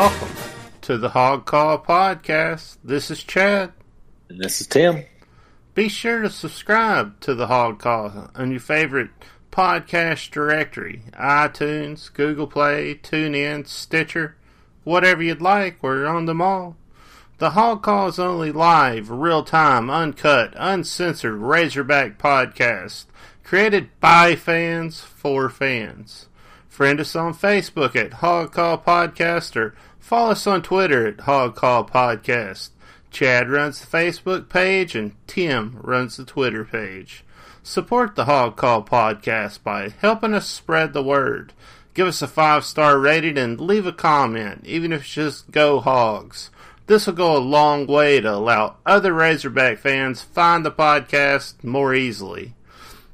Welcome to the Hog Call Podcast. This is Chad. And this is Tim. Be sure to subscribe to the Hog Call on your favorite podcast directory iTunes, Google Play, TuneIn, Stitcher, whatever you'd like. We're on them all. The Hog Call is only live, real time, uncut, uncensored Razorback podcast created by fans for fans. Friend us on Facebook at Hog Call Podcast or follow us on Twitter at Hog Call Podcast. Chad runs the Facebook page and Tim runs the Twitter page. Support the Hog Call Podcast by helping us spread the word. Give us a five star rating and leave a comment, even if it's just go hogs. This will go a long way to allow other Razorback fans find the podcast more easily.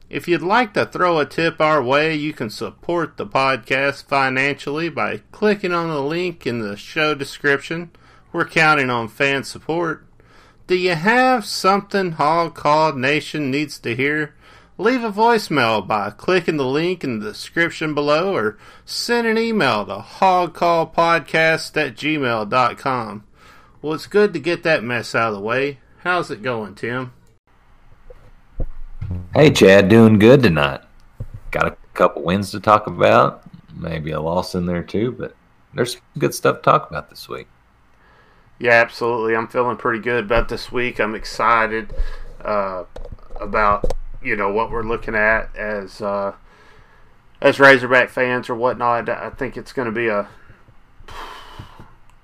If you'd like to throw a tip our way, you can support the podcast financially by clicking on the link in the show description. We're counting on fan support. Do you have something Hog Call Nation needs to hear? Leave a voicemail by clicking the link in the description below or send an email to hogcallpodcast at gmail.com. Well, it's good to get that mess out of the way. How's it going, Tim? Hey, Chad, doing good tonight. Got a couple wins to talk about, maybe a loss in there too, but there's some good stuff to talk about this week. Yeah, absolutely. I'm feeling pretty good about this week. I'm excited uh, about you know what we're looking at as uh, as Razorback fans or whatnot. I think it's going to be a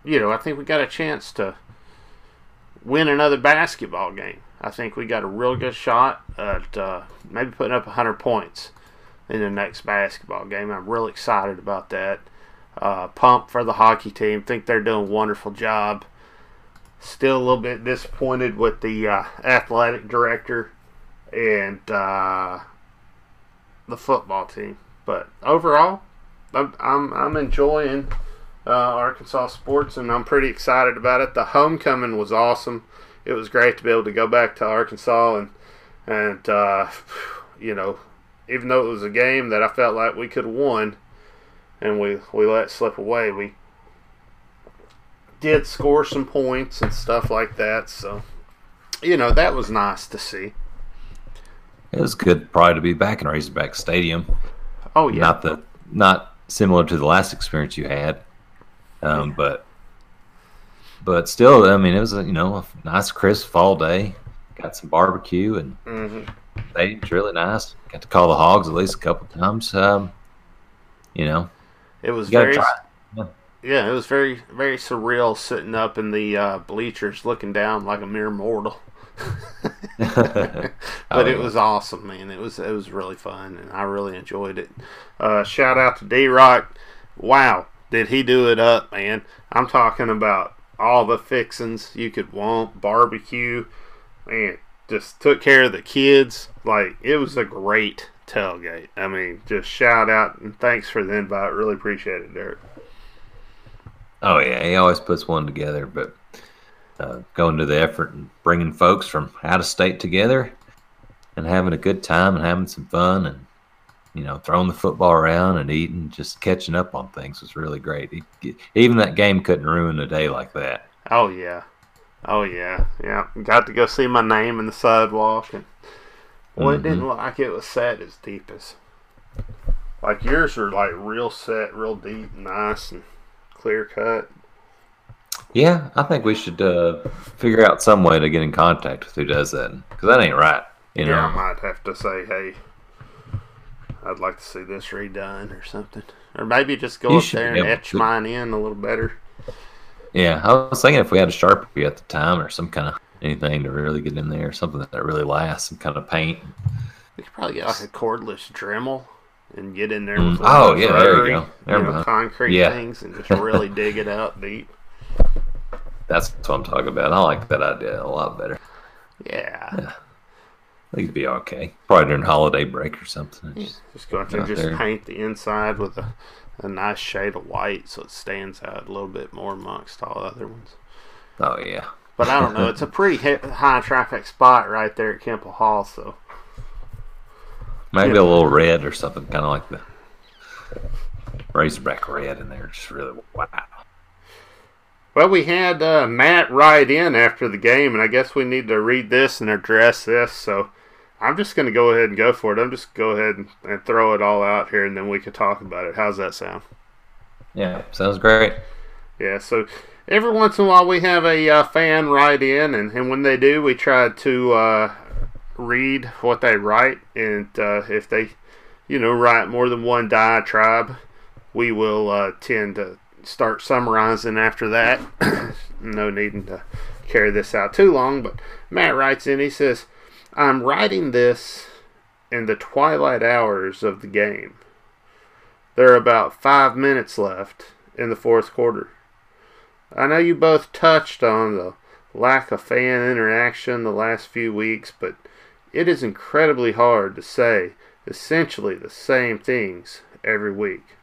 you know I think we got a chance to win another basketball game. I think we got a real good shot at uh, maybe putting up 100 points in the next basketball game. I'm real excited about that. Uh, pumped for the hockey team. Think they're doing a wonderful job. Still a little bit disappointed with the uh, athletic director and uh, the football team, but overall, I'm I'm, I'm enjoying uh, Arkansas sports, and I'm pretty excited about it. The homecoming was awesome. It was great to be able to go back to Arkansas and and uh, you know, even though it was a game that I felt like we could have won, and we we let slip away, we did score some points and stuff like that. So, you know, that was nice to see. It was good, probably to be back in Razorback Stadium. Oh yeah, not the not similar to the last experience you had, um, yeah. but but still, I mean, it was a you know a nice crisp fall day. Got some barbecue and mm-hmm. they it's really nice. Got to call the hogs at least a couple times. Um, you know, it was very yeah. yeah. it was very very surreal sitting up in the uh, bleachers looking down like a mere mortal. but oh, it was awesome, man. It was it was really fun, and I really enjoyed it. Uh, shout out to D Rock. Wow, did he do it up, man? I'm talking about all the fixings you could want, barbecue, man. Just took care of the kids. Like it was a great tailgate. I mean, just shout out and thanks for the invite. Really appreciate it, Derek. Oh yeah, he always puts one together, but uh, going to the effort and bringing folks from out of state together and having a good time and having some fun and you know throwing the football around and eating just catching up on things was really great. He, even that game couldn't ruin a day like that. Oh yeah. Oh yeah. Yeah. Got to go see my name in the sidewalk and well mm-hmm. it didn't look like it was set as deep as like yours are like real set real deep nice and clear cut. Yeah, I think we should uh, figure out some way to get in contact with who does that because that ain't right. You yeah, know, I might have to say, hey, I'd like to see this redone or something, or maybe just go You up there and etch mine in a little better. yeah. I was thinking if we had a sharpie at the time or some kind of anything to really get in there, something that really lasts, some kind of paint. We could probably get like a cordless Dremel and get in there Mm, with a oh, yeah, there you go. Never know, mind. concrete Yeah. things and just really dig it out deep. That's what I'm talking about. I like that idea a lot better. Yeah. Yeah. I think it'd be okay. Probably during holiday break or something. Yeah, Just- Just go out there and out just there. paint the inside with a, a nice shade of white so it stands out a little bit more amongst all the other ones. oh yeah. But I don't know. It's a pretty high traffic spot right there at Kimpel Hall, so Maybe Yeah. a little red or something, kind of like the Razorback red in there. Just really wow. Well, we had uh, Matt write in after the game, and I guess we need to read this and address this. So I'm just going to go ahead and go for it. I'm just go ahead and, and throw it all out here, and then we can talk about it. How's that sound? Yeah, sounds great. Yeah, so every once in a while we have a uh, fan write in, and, and when they do, we try to uh, read what they write. And uh, if they, you know, write more than one diatribe, we will uh, tend to start summarizing after that. no needing to carry this out too long, but Matt writes in, he says, I'm writing this in the twilight hours of the game. There are about five minutes left in the fourth quarter. I know you both touched on the lack of fan interaction the last few weeks, but it is incredibly hard to say essentially the same things every week.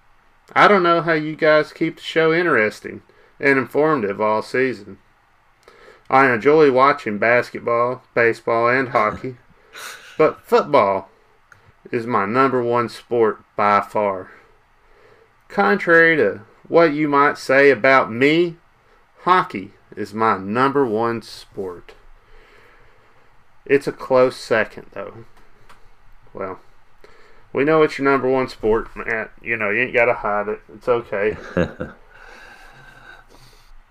I don't know how you guys keep the show interesting and informative all season. I enjoy watching basketball, baseball, and hockey, but football is my number one sport by far. Contrary to what you might say about me, hockey is my number one sport. It's a close second, though. Well, we know it's your number one sport, Matt. You know, you ain't got to hide it. It's okay.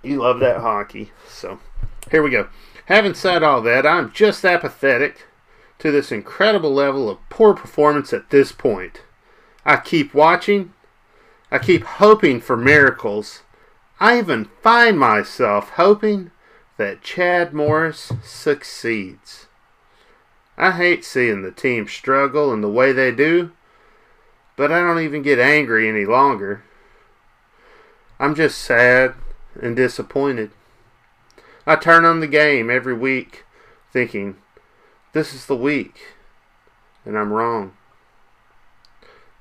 you love that hockey. So, here we go. Having said all that, I'm just apathetic to this incredible level of poor performance at this point. I keep watching. I keep hoping for miracles. I even find myself hoping that Chad Morris succeeds. I hate seeing the team struggle in the way they do, but I don't even get angry any longer. I'm just sad and disappointed. I turn on the game every week thinking, this is the week, and I'm wrong.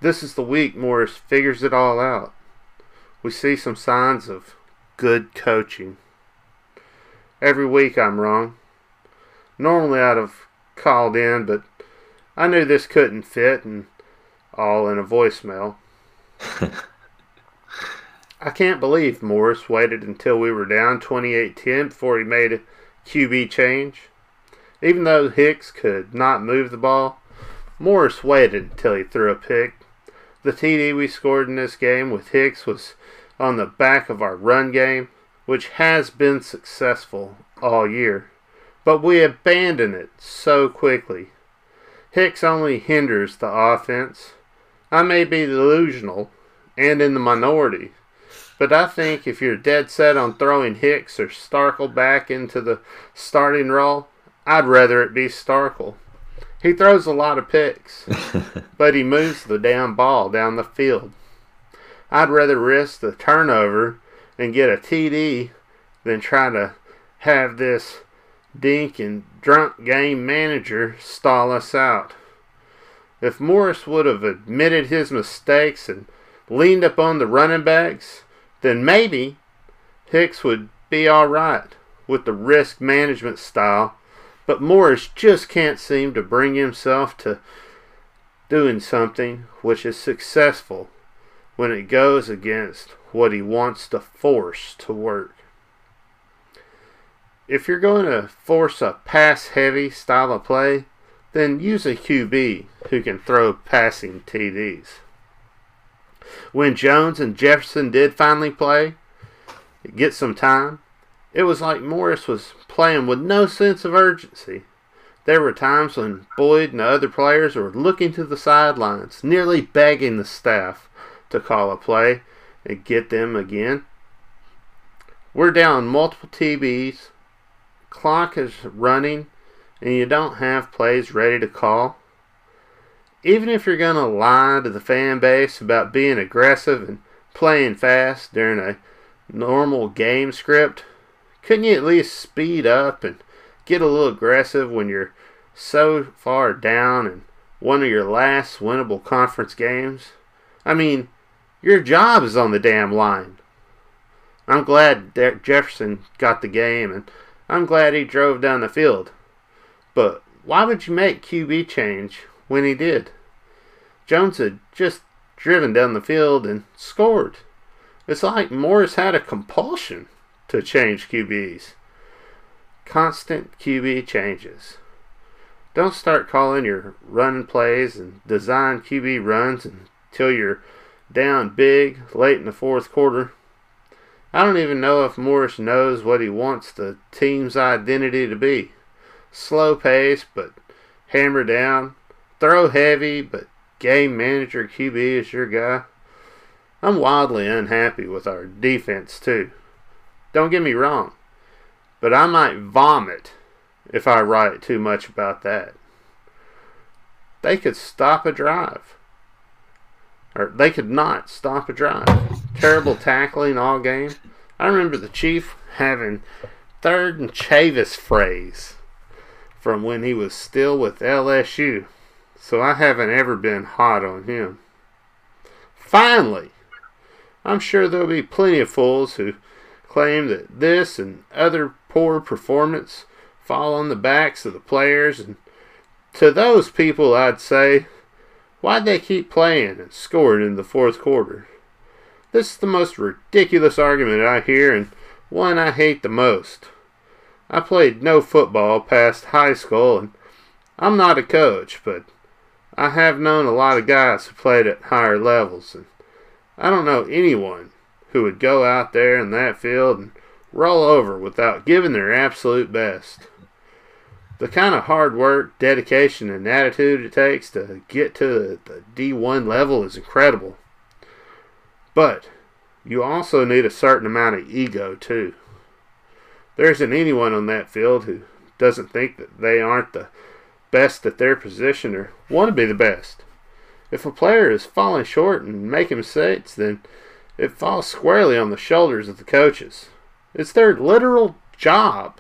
This is the week Morris figures it all out. We see some signs of good coaching. Every week I'm wrong. Normally I'd have called in, but I knew this couldn't fit and all in a voicemail. I can't believe Morris waited until we were down 28-10 before he made a QB change. Even though Hicks could not move the ball, Morris waited until he threw a pick. The TD we scored in this game with Hicks was on the back of our run game, which has been successful all year but we abandon it so quickly. Hicks only hinders the offense. I may be delusional and in the minority, but I think if you're dead set on throwing Hicks or Starkel back into the starting role, I'd rather it be Starkel. He throws a lot of picks, but he moves the damn ball down the field. I'd rather risk the turnover and get a TD than try to have this Dink and drunk game manager stall us out. If Morris would have admitted his mistakes and leaned upon the running backs, then maybe Hicks would be all right with the risk management style. But Morris just can't seem to bring himself to doing something which is successful when it goes against what he wants to force to work if you're going to force a pass heavy style of play, then use a QB who can throw passing TDs. When Jones and Jefferson did finally play, get some time, it was like Morris was playing with no sense of urgency. There were times when Boyd and the other players were looking to the sidelines, nearly begging the staff to call a play and get them again. We're down multiple TBs, clock is running and you don't have plays ready to call, even if you're going to lie to the fan base about being aggressive and playing fast during a normal game script, couldn't you at least speed up and get a little aggressive when you're so far down in one of your last winnable conference games? I mean, your job is on the damn line. I'm glad Jefferson got the game, and I'm glad he drove down the field. But why would you make QB change when he did? Jones had just driven down the field and scored. It's like Morris had a compulsion to change QBs. Constant QB changes. Don't start calling your run plays and design QB runs until you're down big late in the fourth quarter. I don't even know if Morris knows what he wants the team's identity to be. Slow pace, but hammer down. Throw heavy, but game manager QB is your guy. I'm wildly unhappy with our defense, too. Don't get me wrong, but I might vomit if I write too much about that. They could stop a drive. Or they could not stop a drive. Terrible tackling all game. I remember the Chief having third and Chavis phrase from when he was still with LSU. So I haven't ever been hot on him. Finally, I'm sure there'll be plenty of fools who claim that this and other poor performance fall on the backs of the players. And to those people I'd say why'd they keep playing and scoring in the fourth quarter? This is the most ridiculous argument I hear and one I hate the most. I played no football past high school and I'm not a coach but I have known a lot of guys who played at higher levels and I don't know anyone who would go out there in that field and roll over without giving their absolute best. The kind of hard work, dedication, and attitude it takes to get to the D1 level is incredible. But you also need a certain amount of ego, too. There isn't anyone on that field who doesn't think that they aren't the best at their position or want to be the best. If a player is falling short and making mistakes, then it falls squarely on the shoulders of the coaches. It's their literal job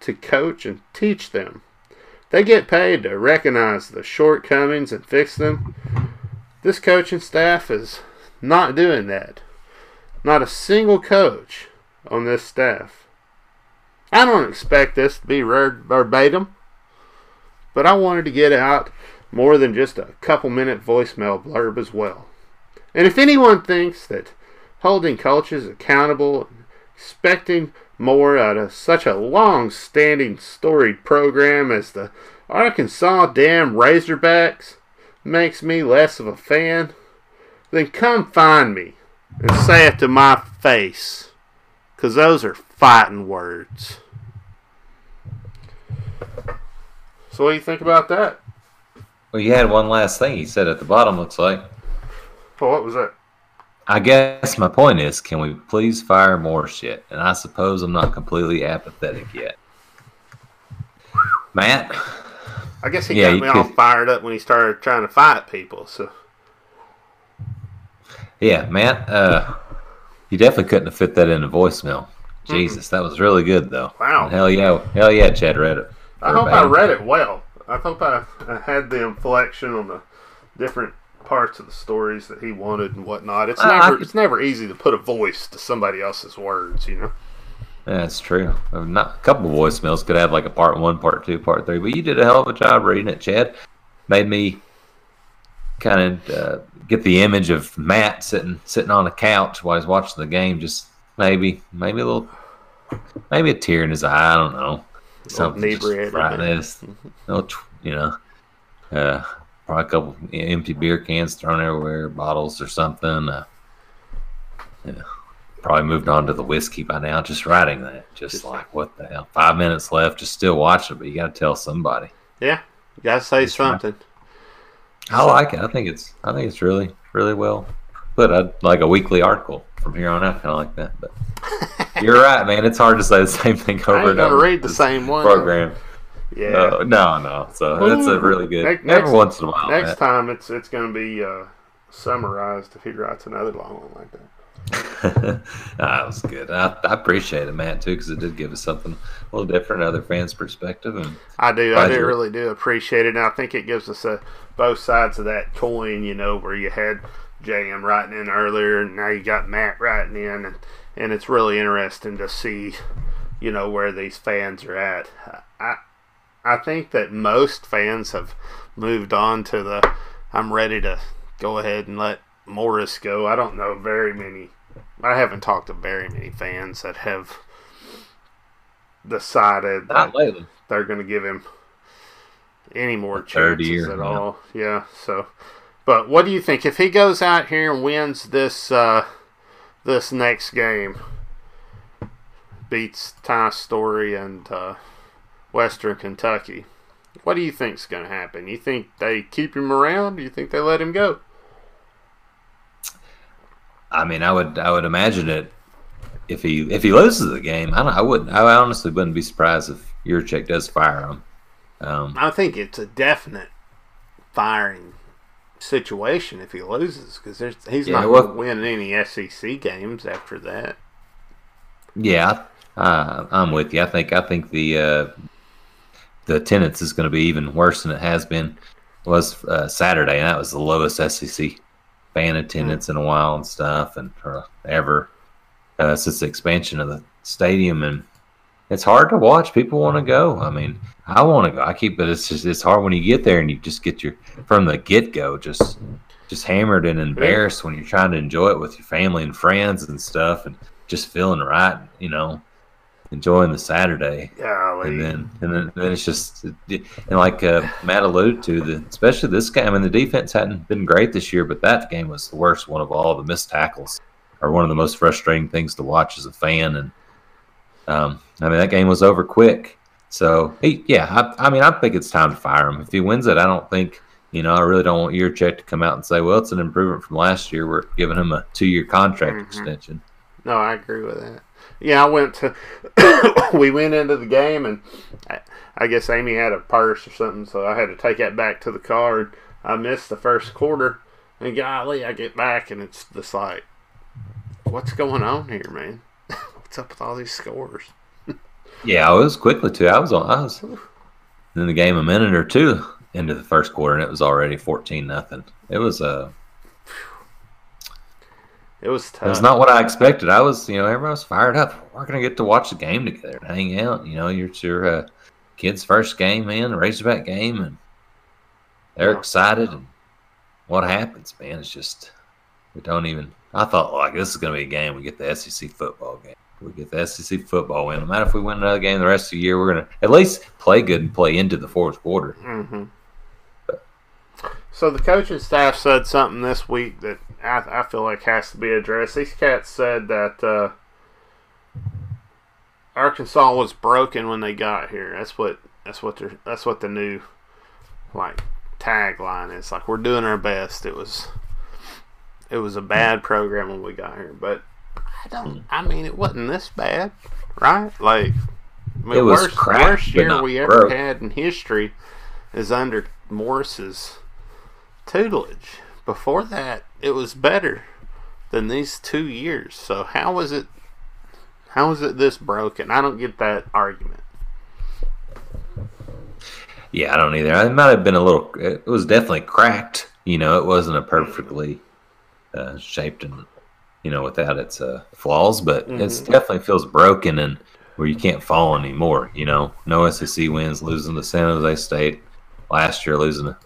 to coach and teach them. They get paid to recognize the shortcomings and fix them. This coaching staff is not doing that. Not a single coach on this staff. I don't expect this to be verbatim, but I wanted to get out more than just a couple minute voicemail blurb as well. And if anyone thinks that holding coaches accountable and expecting more out of such a long standing storied program as the Arkansas Damn Razorbacks makes me less of a fan, then come find me and say it to my face. Because those are fighting words. So, what do you think about that? Well, you had one last thing he said at the bottom, looks like. Well, what was that? I guess my point is, can we please fire more shit? And I suppose I'm not completely apathetic yet. Matt? I guess he yeah, got me all fired up when he started trying to fight people, so. Yeah, Matt, uh, you definitely couldn't have fit that in a voicemail. Jesus, mm-hmm. that was really good, though. Wow. And hell yeah, hell yeah, Chad read it. I hope I read it well. I hope I, I had the inflection on the different parts of the stories that he wanted and whatnot. It's uh, never it's never easy to put a voice to somebody else's words, you know. That's true. Not a couple of voicemails could have like a part one, part two, part three, but you did a hell of a job reading it, Chad. Made me kind of uh, get the image of Matt sitting sitting on a couch while he's watching the game. Just maybe maybe a little maybe a tear in his eye. I don't know something right this, you know, uh, probably a couple empty beer cans thrown everywhere, bottles or something. Uh, yeah, probably moved on to the whiskey by now. Just writing that, just like what the hell? Five minutes left, just still watching but you got to tell somebody. Yeah, you got to say something. I like it. I think it's. I think it's really, really well put. I'd like a weekly article from here on out, kind of like that. But you're right, man. It's hard to say the same thing over and over. Read the same one program. Yeah. Uh, no, no. So Ooh. that's a really good. Next, every once in a while. Next time, it's it's going to be uh, summarized if he writes another long one like that. that was good. I, I, appreciate it, Matt, too, because it did give us something a little different, other fans' perspective. And I do, I do really do appreciate it. And I think it gives us a, both sides of that coin. You know, where you had JM writing in earlier, and now you got Matt writing in, and and it's really interesting to see, you know, where these fans are at. I I think that most fans have moved on to the I'm ready to go ahead and let Morris go. I don't know very many. I haven't talked to very many fans that have decided Not that they're going to give him any more chances year, at all. Yeah. So, but what do you think if he goes out here and wins this uh, this next game, beats Ty Storey and uh, Western Kentucky? What do you think's going to happen? You think they keep him around? Do you think they let him go? I mean, I would I would imagine it if he if he loses the game. I don't, I wouldn't. I honestly wouldn't be surprised if Yurachek does fire him. Um, I think it's a definite firing situation if he loses because he's Yeah, not well- going to win any SEC games after that. yeah, uh, I'm with you. I think I think the uh, the attendance is going to be even worse than it has been. It was uh, Saturday, and that was the lowest SEC fan attendance in a while and stuff, and or ever uh, since the expansion of the stadium. And it's hard to watch. People want to go. I mean, I want to go. I keep, but it's just it's hard when you get there and you just get your from the get go just just hammered and embarrassed when you're trying to enjoy it with your family and friends and stuff, and just feeling right. You know, enjoying the Saturday. Golly. And then, and then, then it's just, and like uh, Matt alluded to, the especially this game. I mean, the defense hadn't been great this year, but that game was the worst one of all. The missed tackles are one of the most frustrating things to watch as a fan. And um, I mean, that game was over quick. So he, yeah, I, I mean, I think it's time to fire him. If he wins it, I don't think. You know, I really don't want Yurachek to come out and say, "Well, it's an improvement from last year. We're giving him a two-year contract Mhm. extension." No, I agree with that. Yeah, I went to. we went into the game, and I, I guess Amy had a purse or something, so I had to take that back to the car. And I missed the first quarter, and golly, I get back, and it's just like, what's going on here, man? what's up with all these scores? Yeah, I was quickly too. I was on. I was in the game a minute or two into the first quarter, and it was already fourteen nothing. It was uh, It was it tough. was not what I expected. I was, you know, everyone was fired up. We're gonna get to watch the game together and hang out. You know, you're it's your uh, kid's first game, man, Razorback game, and they're Yeah. excited. And what happens, man? It's just we don't even. I thought like this is gonna be a game. We get the SEC football game. We get the SEC football win. No matter if we win another game the rest of the year, we're gonna at least play good and play into the fourth quarter. hmm So the coaching staff said something this week that I, I feel like has to be addressed. These cats said that uh, Arkansas was broken when they got here. That's what that's what they're that's what the new like tagline is. Like we're doing our best. It was it was a bad program when we got here, but I don't. I mean, it wasn't this bad, right? Like I mean, It was worst, crap, worst year we ever broke. had in history is under Morris's tutelage. Before that, it was better than these two years. So how was it? How is it this broken? I don't get that argument. Yeah, I don't either. It might have been a little. It was definitely cracked. You know, it wasn't a perfectly uh, shaped and you know without its uh, flaws, but it Mhm. definitely feels broken and where you can't fall anymore. You know, no SEC wins, losing to San Jose State last year, losing to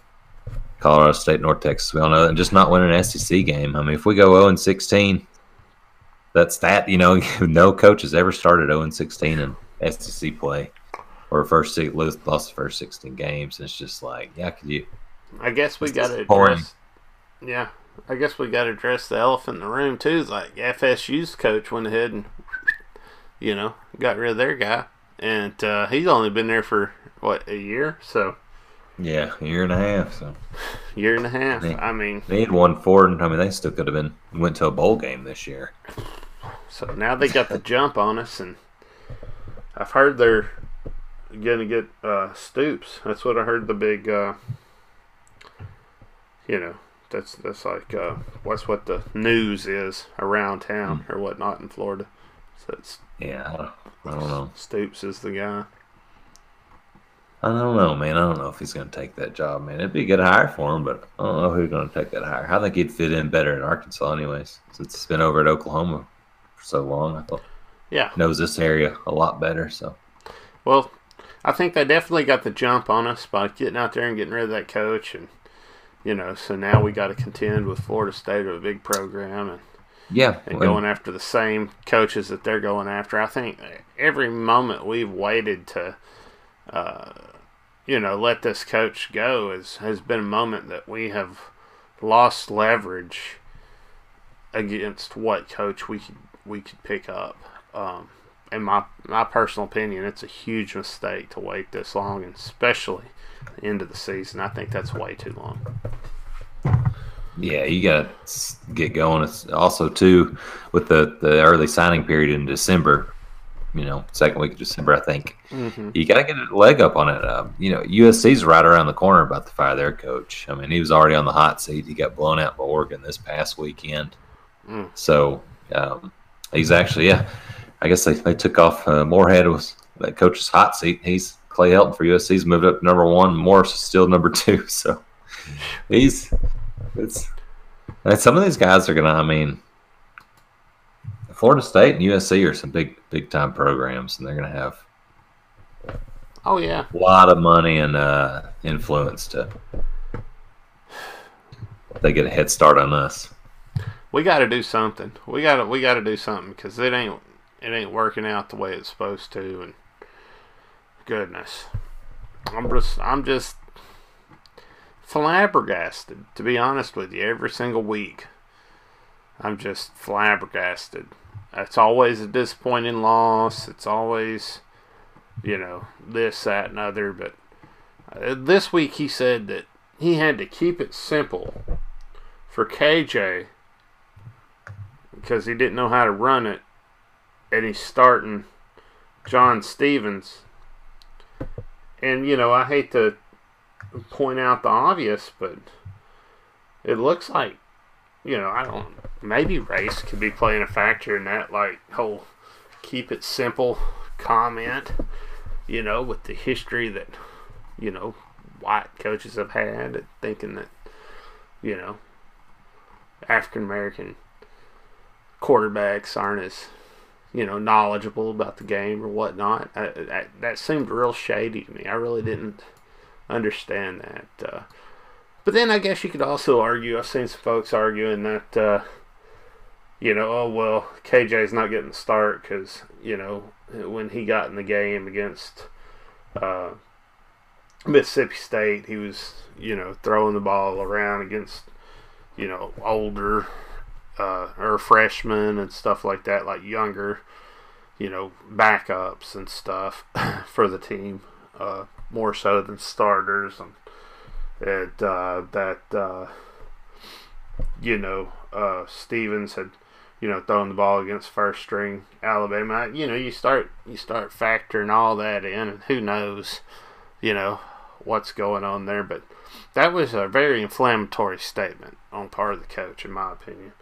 Colorado State, North Texas. We all know, that, and just not winning an SEC game. I mean, if we go zero and sixteen, that's that. You know, no coach has ever started zero and sixteen in SEC play or first six, lost the first sixteen games. It's just like, yeah, could you? I guess we got to address. Yeah, I guess we got to address the elephant in the room too. Like FSU's coach went ahead and, you know, got rid of their guy, and uh, he's only been there for what a year, so Yeah, a year and a half. So year and a half. Yeah. I mean, they had won four, and I mean they still could have been went to a bowl game this year. so now they got the jump on us, and I've heard they're gonna get uh, Stoops. That's what I heard. The big, uh, you know, that's that's like uh, what's what the news is around town or whatnot in Florida. So it's Yeah, I don't, I don't know. Stoops is the guy. I don't know, man. I don't know if he's going to take that job, man. It'd be a good hire for him, but I don't know who's going to take that hire. I think he'd fit in better in Arkansas, anyways, since he's been over at Oklahoma for so long. I thought Yeah. knows this area a lot better. So Well, I think they definitely got the jump on us by getting out there and getting rid of that coach, and you know, so now we got to contend with Florida State, a big program, and Yeah, and going after the same coaches that they're going after. I think every moment we've waited to, uh, you know, let this coach go has has been a moment that we have lost leverage against what coach we could we could pick up. Um, in my my personal opinion, it's a huge mistake to wait this long, and especially end of the season. I think that's way too long. Yeah, you got to get going. It's also too with the the early signing period in December. You know, second week of December, I think. Mm-hmm. You got to get a leg up on it. Uh, you know, USC's right around the corner about to fire their coach. I mean, he was already on the hot seat. He got blown out by Oregon this past weekend. Mm. So um, he's actually, yeah. I guess they, they took off uh, Moorhead was that coach's hot seat. He's Clay Helton for USC's moved up to number one. Morris is still number two. So he's it's some of these guys are gonna. I mean, Florida State and USC are some big big time programs, and they're gonna have Oh yeah, a lot of money and uh, influence to. They get a head start on us. we got to do something. We got to we got to do something because it ain't it ain't working out the way it's supposed to. And goodness, I'm just I'm just flabbergasted to be honest with you. Every single week, I'm just flabbergasted. It's always a disappointing loss. It's always you know this that and other. But uh, this week he said that he had to keep it simple for KJ because he didn't know how to run it, and he's starting John Stevens. And you know, I hate to point out the obvious, but it looks like you know, I don't. Maybe race could be playing a factor in that, like whole keep it simple comment. You know, with the history that you know white coaches have had, thinking that you know African American quarterbacks aren't as you know knowledgeable about the game or whatnot. I, that that seemed real shady to me. I really didn't understand that. Uh, but then I guess you could also argue. I've seen some folks arguing that uh, you know, oh well, KJ's not getting the start because you know when he got in the game against uh, Mississippi State, he was you know throwing the ball around against you know older uh, or freshmen and stuff like that, like younger, you know, backups and stuff for the team, uh, more so than starters, and, uh, that uh, you know uh, Stevens had you know thrown the ball against first string Alabama. You know, you start you start factoring all that in, and who knows, you know, what's going on there, but. That was a very inflammatory statement on part of the coach, in my opinion.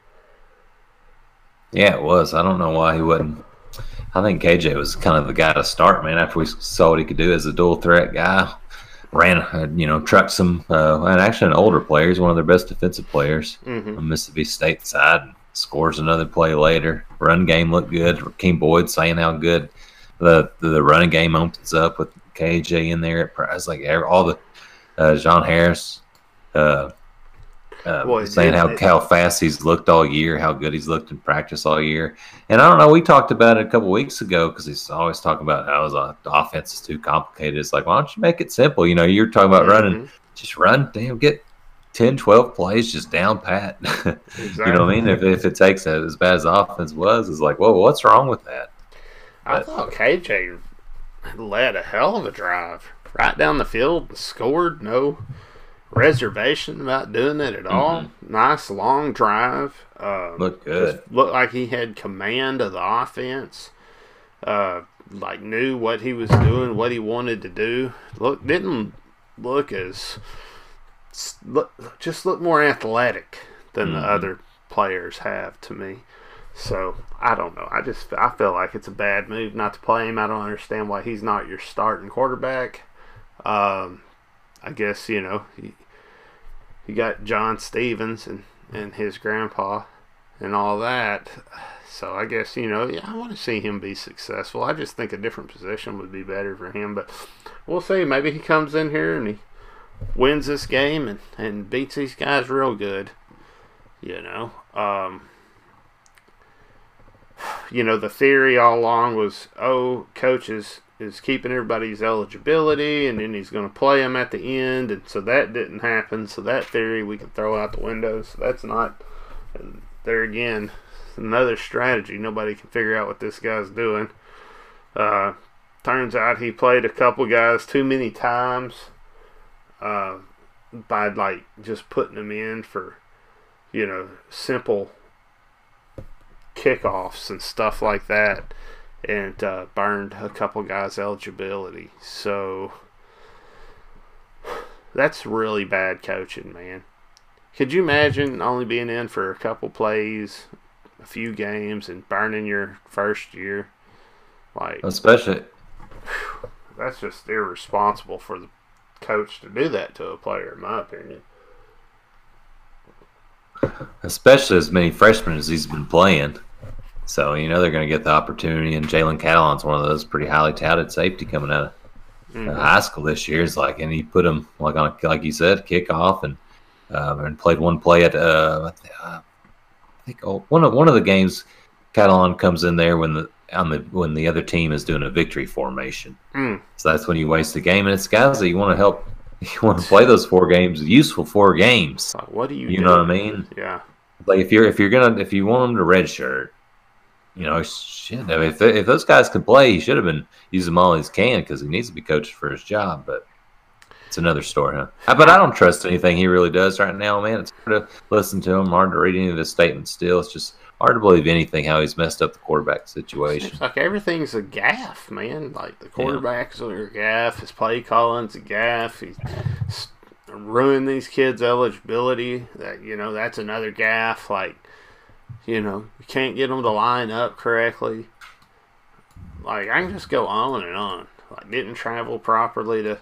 Yeah, it was. I don't know why he wasn't. I think KJ was kind of the guy to start, man. After we saw what he could do as a dual threat guy, ran, uh, you know, trucked some, uh, and actually an older player. He's one of their best defensive players Mm-hmm. on Mississippi State side. Scores another play later. Run game looked good. Rakeem Boyd saying how good the the, the running game opens up with KJ in there. It's like all the uh, John Harris. Uh, uh, Boy, saying how, it- how fast he's looked all year, how good he's looked in practice all year. And I don't know, we talked about it a couple weeks ago because he's always talking about how his uh, the offense is too complicated. It's like, why don't you make it simple? You know, you're talking about running, Mhm. just run, damn, get 10, 12 plays just down pat. Exactly. you know what I mean? If, if it takes as bad as the offense was, it's like, whoa, what's wrong with that? I thought KJ led a hell of a drive right down the field and scored. No reservation about doing it at all. Nice long drive. Uh, Looked good. Looked like he had command of the offense. Uh, like knew what he was doing, what he wanted to do. Look, didn't look as look, just look more athletic than the Mhm. other players have to me. So I don't know. I just I feel like it's a bad move not to play him. I don't understand why he's not your starting quarterback. Um, I guess you know you, got John Stevens and and his grandpa and all that. So I guess you know yeah, I want to see him be successful. I just think a different position would be better for him. But we'll see. Maybe he comes in here and he wins this game and and beats these guys real good. You know. Um, you know, the theory all along was, oh, coaches is keeping everybody's eligibility, and then he's going to play them at the end, and so that didn't happen. So that theory we can throw out the window. So that's not. There again, another strategy. Nobody can figure out what this guy's doing. Uh, turns out he played a couple guys too many times uh, by like just putting them in for you know simple kickoffs and stuff like that and uh, burned a couple guys eligibility. So that's really bad coaching man. Could you imagine only being in for a couple plays a few games and burning your first year? Like especially that's just irresponsible for the coach to do that to a player in my opinion. Especially as many freshmen as he's been playing so you know they're going to get the opportunity, and Jalen Catalon's one of those pretty highly touted safety coming out of mm-hmm. high school this year. Is like, and he put him like on a, like you said, kickoff, and uh, and played one play at uh, I think oh, one of one of the games. Catalon comes in there when the on the when the other team is doing a victory formation. Mm. So that's when you waste the game, and it's guys that you want to help. You want to play those four games, useful four games. What do you? You do? know what I mean? Yeah. Like if you're if you're gonna if you want them to redshirt, you know, shit. I mean, if, if those guys could play, he should have been using them all he can because he needs to be coached for his job. But it's another story, huh? But I don't trust anything he really does right now, man. It's hard to listen to him, hard to read any of his statements still. It's just hard to believe anything how he's messed up the quarterback situation. It's like everything's a gaff, man. Like the quarterbacks yeah. are a gaff, his play calling's a gaff. He's ruined these kids' eligibility. That you know, that's another gaff. Like you know, you can't get them to line up correctly. Like I can just go on and on. Like didn't travel properly to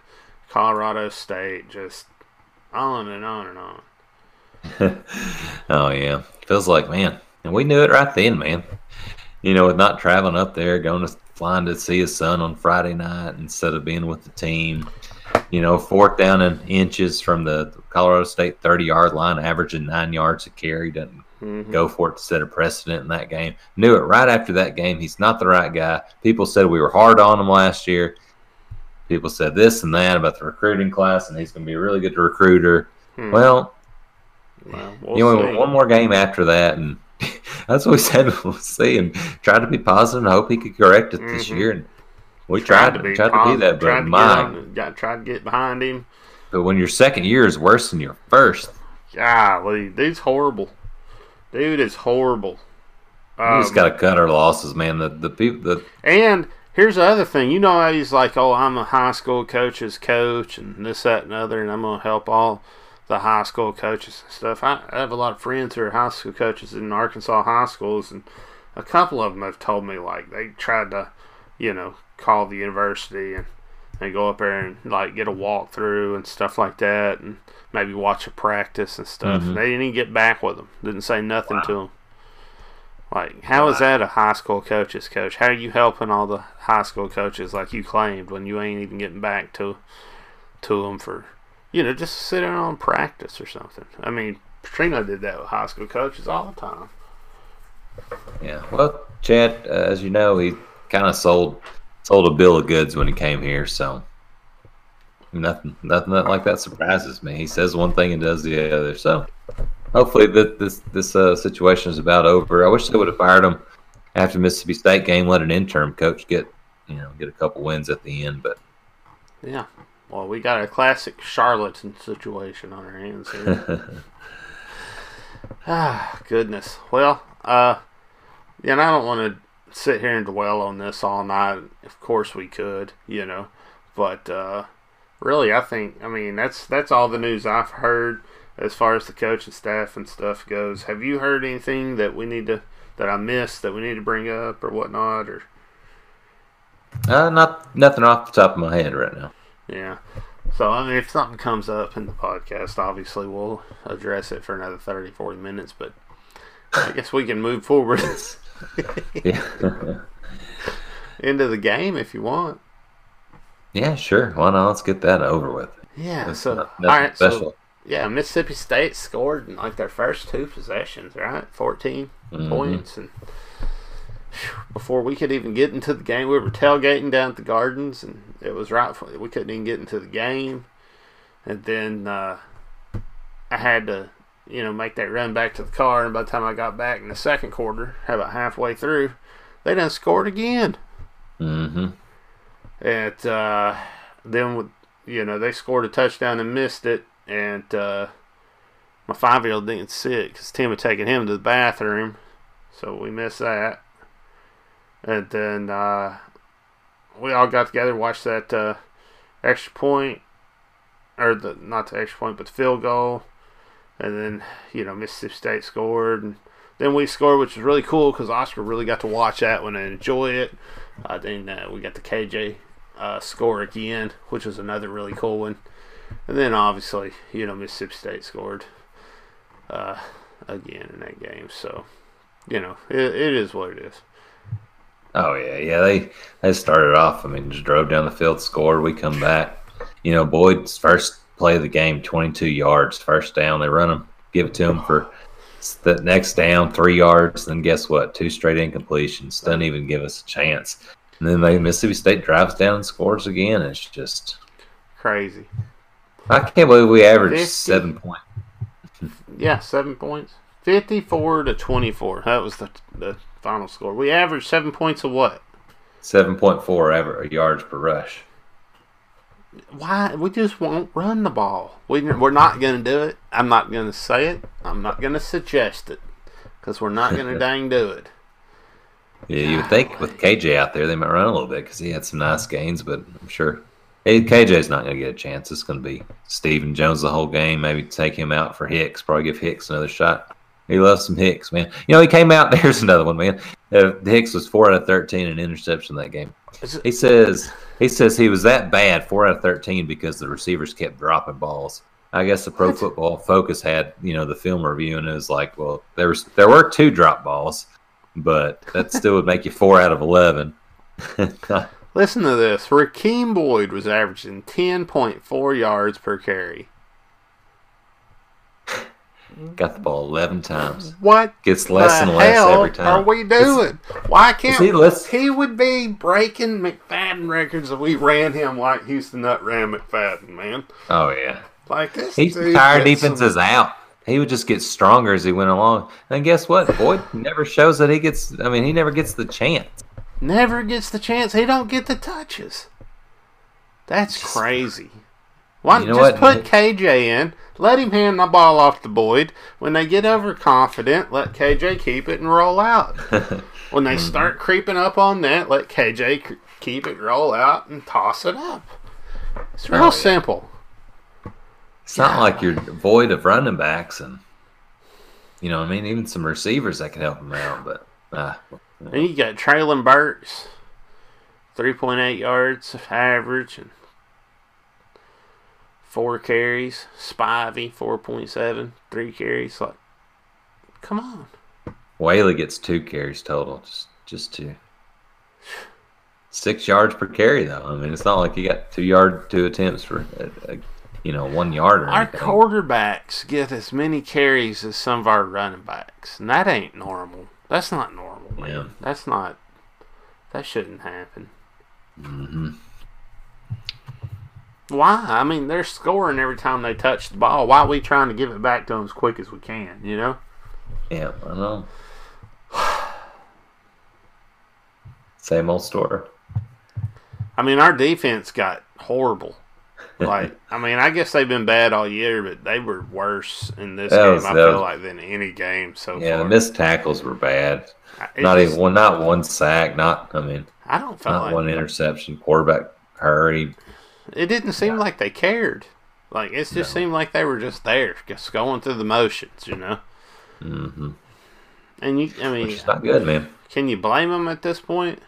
Colorado State. Just on and on and on. oh yeah, feels like man, and we knew it right then, man. You know, with not traveling up there, going to flying to see his son on Friday night instead of being with the team. You know, fourth down in inches from the Colorado State 30 yard line, averaging nine yards a carry. Doesn't mm-hmm. go for it to set a precedent in that game. Knew it right after that game. He's not the right guy. People said we were hard on him last year. People said this and that about the recruiting class, and he's going to be a really good recruiter. Hmm. Well, well we'll you know, one more game after that, and that's what we said we'll see, and try to be positive and hope he could correct it mm-hmm. this year. And we tried, tried to be, tried to be that, but my, got tried to get behind him. But when your second year is worse than your first, golly, dude's horrible. Dude is horrible. Um, we just got to cut our losses, man. The the people the and here's the other thing. You know how he's like, oh, I'm a high school coach's coach and this, that, and other, and I'm gonna help all the high school coaches and stuff. I, I have a lot of friends who are high school coaches in Arkansas high schools, and a couple of them have told me like they tried to, you know, call the university and and go up there and like get a walkthrough and stuff like that, and maybe watch a practice and stuff. Mm-hmm. They didn't even get back with them. Didn't say nothing wow. to them. Like, how wow. is that a high school coach's coach? How are you helping all the high school coaches like you claimed when you ain't even getting back to to them for, you know, just sitting on practice or something? I mean, Petrino did that with high school coaches all the time. Yeah, well, Chad, uh, as you know, he kind of sold sold a bill of goods when he came here, so nothing nothing like that surprises me. He says one thing and does the other. So hopefully that this this uh, situation is about over. I wish they would have fired him after Mississippi State game. Let an interim coach get you know get a couple wins at the end, but yeah. Well, we got a classic charlatan situation on our hands here. ah, goodness. Well, uh, yeah, and I don't want to sit here and dwell on this all night. Of course we could, you know, but uh, really, I think I mean that's that's all the news I've heard as far as the coaching staff and stuff goes. Have you heard anything that we need to that I missed that we need to bring up or whatnot or? Uh, not nothing off the top of my head right now. Yeah. So, I mean, if something comes up in the podcast, obviously we'll address it for another 30, 40 minutes, but I guess we can move forward. Into the game if you want. Yeah, sure. Why not? Let's get that over with. Yeah. That's so, all right. Special. So, yeah, Mississippi State scored in like their first two possessions, right? 14 mm-hmm. points and before we could even get into the game. We were tailgating down at the Gardens, and it was right. We couldn't even get into the game, and then uh, I had to, you know, make that run back to the car. And by the time I got back in the second quarter, about halfway through, they done scored again. Mm-hmm. And uh, then, you know, they scored a touchdown and missed it, and uh, my five-year-old didn't see it because Tim had taken him to the bathroom, so we missed that. And then uh, we all got together, watched that uh, extra point, or the not the extra point, but the field goal. And then you know Mississippi State scored, and then we scored, which was really cool because Oscar really got to watch that one and enjoy it. Uh, then uh, we got the KJ uh, score again, which was another really cool one. And then obviously, you know, Mississippi State scored uh, again in that game. So, you know, it, it is what it is. Oh yeah, yeah. They they started off. I mean, just drove down the field, scored. We come back. You know, Boyd's first play of the game, twenty-two yards, first down. They run him, give it to him for the next down, three yards. Then guess what? Two straight incompletions. Doesn't even give us a chance. And then they Mississippi State drives down and scores again. It's just crazy. I can't believe we averaged 50. seven points. yeah, seven points. Fifty-four to twenty-four. That was the the final score. We averaged seven points of what? Seven point four ever yards per rush. Why we just won't run the ball? We we're not going to do it. I'm not going to say it. I'm not going to suggest it because we're not going to dang do it. Yeah, you would think with KJ out there they might run a little bit because he had some nice gains, but I'm sure hey, KJ's not going to get a chance. It's going to be Stephen Jones the whole game. Maybe take him out for Hicks. Probably give Hicks another shot. He loves some Hicks, man. You know, he came out. There's another one, man. Uh, Hicks was four out of thirteen in interception that game. He says he says he was that bad, four out of thirteen, because the receivers kept dropping balls. I guess the Pro what? Football Focus had you know the film review, and it was like, well, there was there were two drop balls, but that still would make you four out of eleven. Listen to this: Rakeem Boyd was averaging ten point four yards per carry. Got the ball eleven times. What gets less and less every time? What are we doing? It's, Why can't he, he would be breaking McFadden records if we ran him like Houston Nutt ran McFadden, man? Oh yeah. Like this. He's tired defenses some... out. He would just get stronger as he went along. And guess what? Boyd never shows that he gets. I mean, he never gets the chance. Never gets the chance. He don't get the touches. That's crazy. Why you know just what? put KJ in? Let him hand the ball off to Boyd. When they get overconfident, let KJ keep it and roll out. when they mm-hmm. start creeping up on that, let KJ keep it, roll out, and toss it up. It's real simple. It's not like you're void of running backs and you know, I mean, even some receivers that can help him out, but uh, and you got Treylon Burks, three point eight yards average, and four carries. Spivey, 4.7, three carries. Like, come on. Whaley gets two carries total, just just two. Six yards per carry, though. I mean, it's not like you got two yard two attempts for a, a you know one yard. Or our anything. quarterbacks get as many carries as some of our running backs, and that ain't normal. That's not normal, man. Yeah. That's not. That shouldn't happen. Mm-hmm. Why? I mean, they're scoring every time they touch the ball. Why are we trying to give it back to them as quick as we can? You know? Yeah, I know. Same old story. I mean, our defense got horrible. Like, I mean, I guess they've been bad all year, but they were worse in this that game. Was, I feel was, like than any game so far. yeah, far. the missed tackles were bad. It not just, even one, not one sack. Not, I mean, I don't feel not like one interception. Quarterback hurried. It didn't seem like they cared. Like it just no. seemed like they were just there, just going through the motions, you know. Mm-hmm. And you, I mean, it's not good, man. Can you blame them at this point?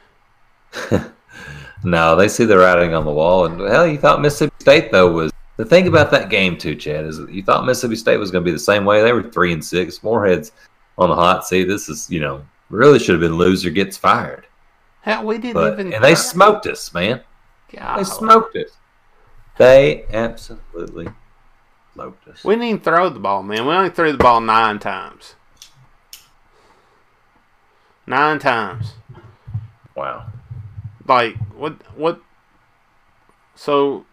no, they see the writing on the wall, and hell, you thought Mississippi State though was the thing about that game too, Chad, is you thought Mississippi State was going to be the same way. They were three and six, Moorhead's on the hot seat. This is, you know, really should have been loser gets fired. Hell, we didn't but, even. And they smoked us, man. God. They smoked us. They absolutely smoked us. We didn't even throw the ball, man. We only threw the ball nine times. Nine times. Wow. Like what? What? So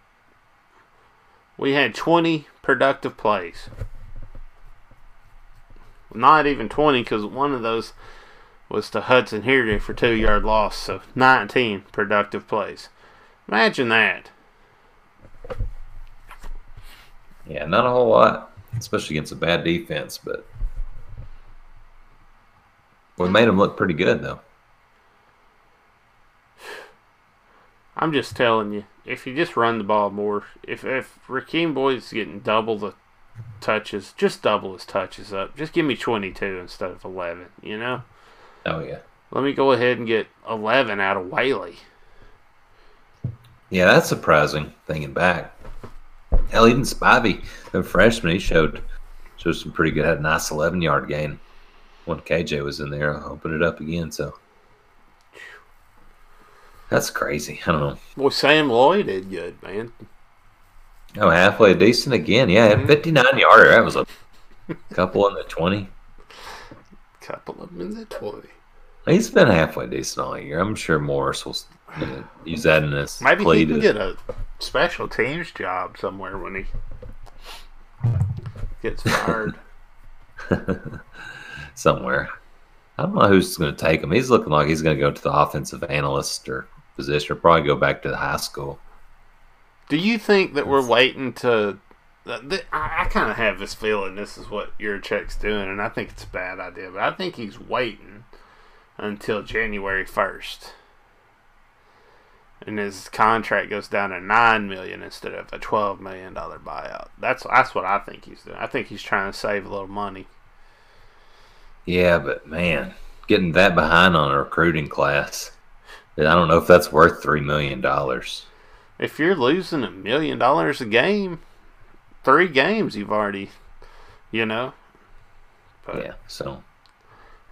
we had 20 productive plays. Not even 20 because one of those was to Hudson Hirdy for two yard loss. So 19 productive plays. Imagine that. Yeah, not a whole lot, especially against a bad defense, but we made them look pretty good though. I'm just telling you, if you just run the ball more, if if Rakeem Boyd's getting double the touches, just double his touches up. Just give me 22 instead of 11. You know. Oh yeah. Let me go ahead and get 11 out of Whaley. Yeah, that's surprising. Thinking back, hell, even Spivey, the freshman, he showed showed some pretty good. Had a nice 11 yard gain when KJ was in there, open it up again. So that's crazy. I don't know. Boy, Sam Loy did good, man. Oh, halfway decent again. Yeah, mm-hmm. 59 yarder. That was a couple in the 20. Couple of them in the 20. He's been halfway decent all year. I'm sure Morris will use that in this. Maybe he can to- get a special teams job somewhere when he gets fired. somewhere. I don't know who's going to take him. He's looking like he's going to go to the offensive analyst or position, or probably go back to the high school. Do you think that we're waiting to? uh, I, I kind of have this feeling this is what Yurachek's doing, and I think it's a bad idea. But I think he's waiting until January first, and his contract goes down to nine million instead of a twelve million dollar buyout. That's that's what I think he's doing. I think he's trying to save a little money. Yeah, but man, getting that behind on a recruiting class, I don't know if that's worth three million dollars. If you're losing a million dollars a game, three games you've already, you know. But Yeah, so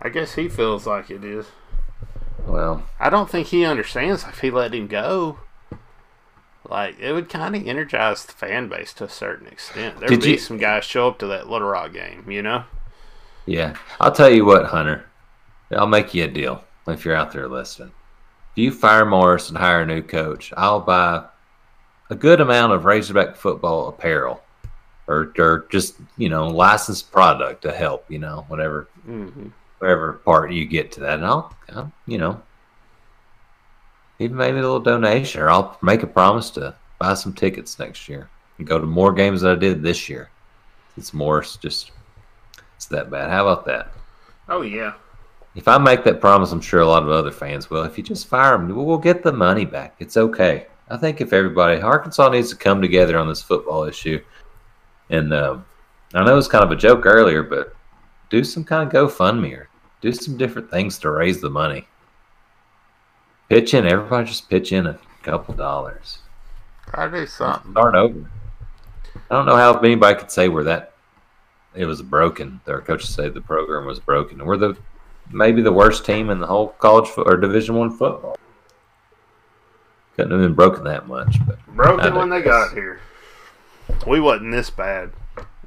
I guess he feels like it is. Well, I don't think he understands if he let him go. Like it would kind of energize the fan base to a certain extent. There would Did be you- some guys show up to that Little Rock game, you know. yeah. I'll tell you what, Hunter. I'll make you a deal if you're out there listening. If you fire Morris and hire a new coach, I'll buy a good amount of Razorback football apparel, or or just you know licensed product to help you know whatever hmm whatever part you get to that, and I'll, I'll you know even maybe a little donation, or I'll make a promise to buy some tickets next year and go to more games than I did this year. It's Morris just it's that bad. How about that? Oh yeah, If I make that promise, I'm sure a lot of other fans will. If you just fire him, we'll get the money back. It's okay. I think if everybody, Arkansas needs to come together on this football issue. And um, I know it was kind of a joke earlier, but do some kind of GoFundMe or do some different things to raise the money. Pitch in. Everybody just pitch in a couple dollars. I do something. Start over. I don't know how anybody could say we're that it was broken. Their coaches say the program was broken. We're the maybe the worst team in the whole college fo- or Division One football. Couldn't have been broken that much, but Broken when they got here. We wasn't this bad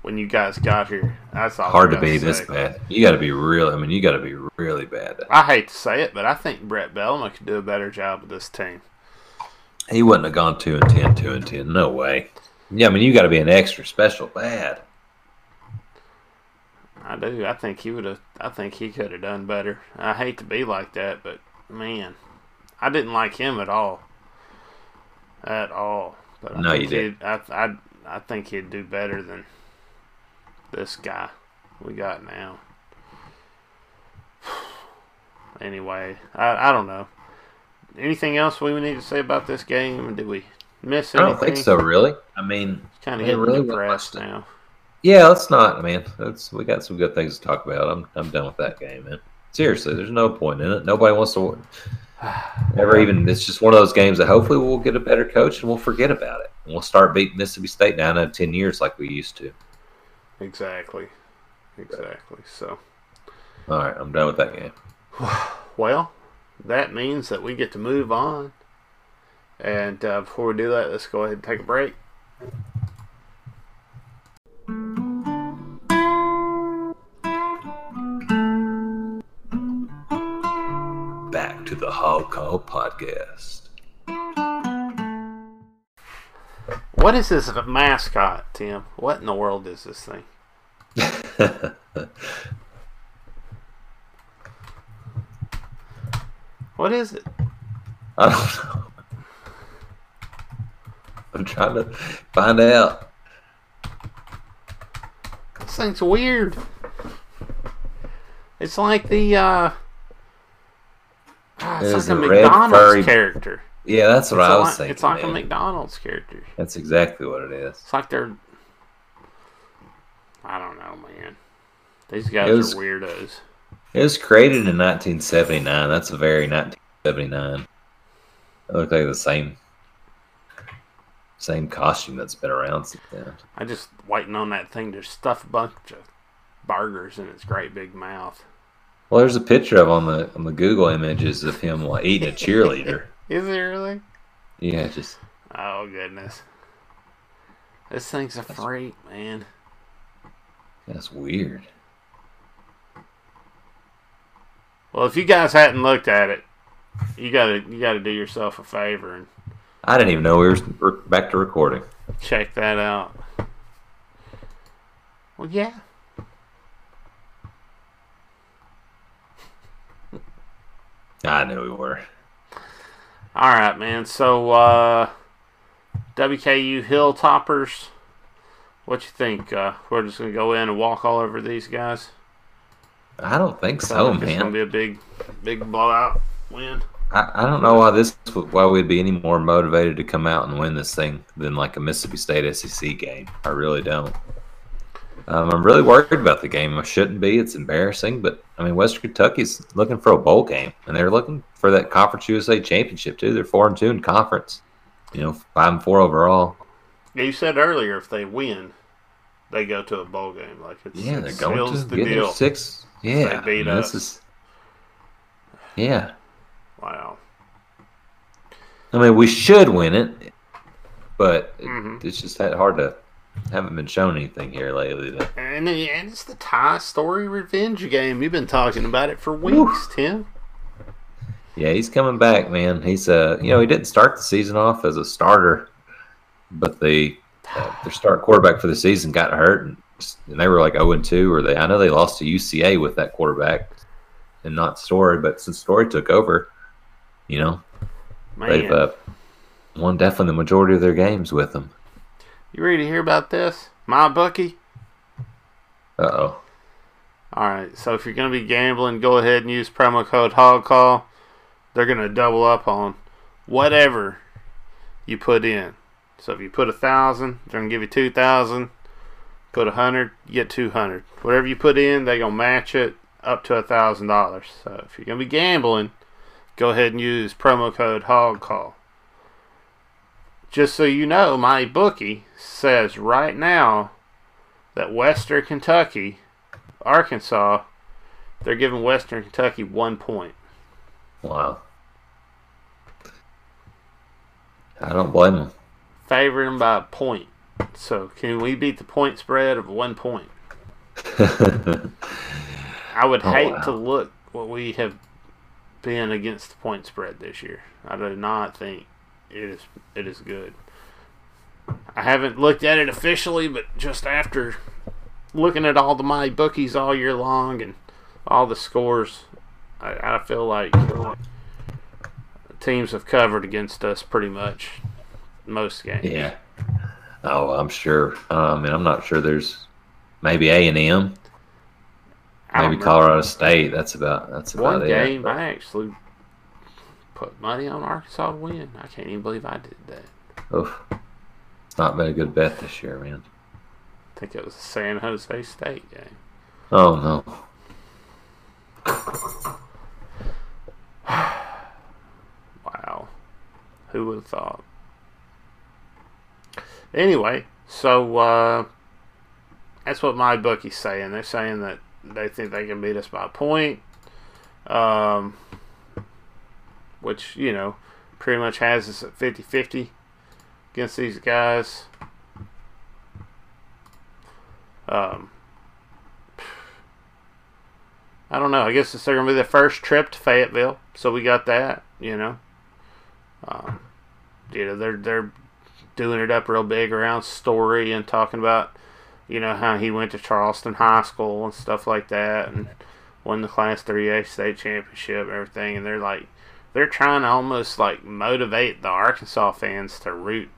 when you guys got here. That's all. hard to be gotta this say. bad. You got to be real. I mean, you got to be really bad. I hate to say it, but I think Bret Bielema could do a better job with this team. He wouldn't have gone two and ten, two and ten. No way. Yeah, I mean, you got to be an extra special bad. I do. I think he would have. I think he could have done better. I hate to be like that, but man, I didn't like him at all. At all. But I No, you did. I, I, I think he'd do better than this guy we got now. Anyway, I, I don't know. Anything else we need to say about this game? Did we miss anything? I don't think so, really. I mean, Kind of getting really depressed now. Yeah, let's not, man. That's we got some good things to talk about. I'm I'm done with that game, man. Seriously, there's no point in it. Nobody wants to ever even. It's just one of those games that hopefully we'll get a better coach and we'll forget about it. And we'll start beating Mississippi State down in ten years like we used to. Exactly. Exactly. So. All right, I'm done with that game. Well, that means that we get to move on. And uh, before we do that, let's go ahead and take a break. back to the Hog Call Podcast. What is this mascot, Tim? What in the world is this thing? what is it? I don't know. I'm trying to find out. This thing's weird. It's like the uh ah, it's like a McDonald's furry- character. Yeah, that's what It's I was like, thinking. It's like a. McDonald's character. That's exactly what it is. It's like they're I don't know, man. These guys was- are weirdos. It was created in 1979. That's a very 1979. It looked like the same same costume that's been around since then. I just waiting on that thing to stuff a bunch of burgers in its great big mouth. Well, there's a picture of on the on the Google images of him like, eating a cheerleader. Is it really? yeah, just Oh goodness. This thing's a freak, man. that's weird. Well, if you guys hadn't looked at it, you gotta you gotta do yourself a favor and I didn't even know we were we're back to recording. check that out. Well, yeah. I knew we were. All right, man. So, uh, WKU Hilltoppers, what you think? Uh, we're just gonna go in and walk all over these guys. I don't think so, like It's gonna man. be a big, big blowout win. I, I don't know why this why we'd be any more motivated to come out and win this thing than like a Mississippi State SEC game. I really don't. Um, I'm really worried about the game. I shouldn't be. It's embarrassing, but I mean, Western Kentucky's looking for a bowl game, and they're looking for that Conference USA championship too. They're four and two in conference. You know, five and four overall. Yeah, you said earlier if they win, they go to a bowl game. Like it's Yeah, they're going to the get their deal. six. Yeah, They beat I mean, us. This is, yeah, Wow. I mean, we should win it, but Mhm. it's just that hard to. Haven't been shown anything here lately. That, And, and it's the Ty Storey revenge game. You've been talking about it for weeks, Tim. yeah, he's coming back, man. He's uh, you know, he didn't start the season off as a starter, but the uh, their start quarterback for the season got hurt, and, and they were like zero and two. Or they, I know they lost to UCA with that quarterback, and not Storey. But since Storey took over, you know, Man, they've uh, won definitely the majority of their games with him. You ready to hear about this? My bookie. Uh oh. All right, so if you're going to be gambling, go ahead and use promo code HOGCALL. They're going to double up on whatever you put in. So if you put a thousand, they're going to give you two thousand. Put a hundred, get two hundred. Whatever you put in, they're going to match it up to a thousand dollars. So if you're going to be gambling, go ahead and use promo code HOGCALL. Just so you know, my bookie says right now that Western Kentucky Arkansas, they're giving Western Kentucky one point. Wow. I don't blame them. Favoring them by a point. So can we beat the point spread of one point? I would Oh, hate wow. to look what we have been against the point spread this year. I do not think it is it is good. I haven't looked at it officially, but just after looking at all the my bookies all year long and all the scores, I, I feel like teams have covered against us pretty much most games. Yeah. Oh, I'm sure. Um, I mean, I'm not sure. There's maybe A and M, maybe. Colorado State. That's about that's about One it. game, I actually put money on Arkansas to win. I can't even believe I did that. Oof. It's not been a good bet this year, man. I think it was a San Jose State game. Oh no. Wow. Who would have thought? Anyway, so uh, that's what my bookie's saying. They're saying that they think they can beat us by a point. Um, which, you know, pretty much has us at 50 50 against these guys. Um, I don't know. I guess it's going to be the first trip to Fayetteville, so we got that. You know, um, you know they're they're doing it up real big around Storey and talking about you know how he went to Charleston High School and stuff like that, and won the Class 3A state championship and everything. And they're like, they're trying to almost like motivate the Arkansas fans to root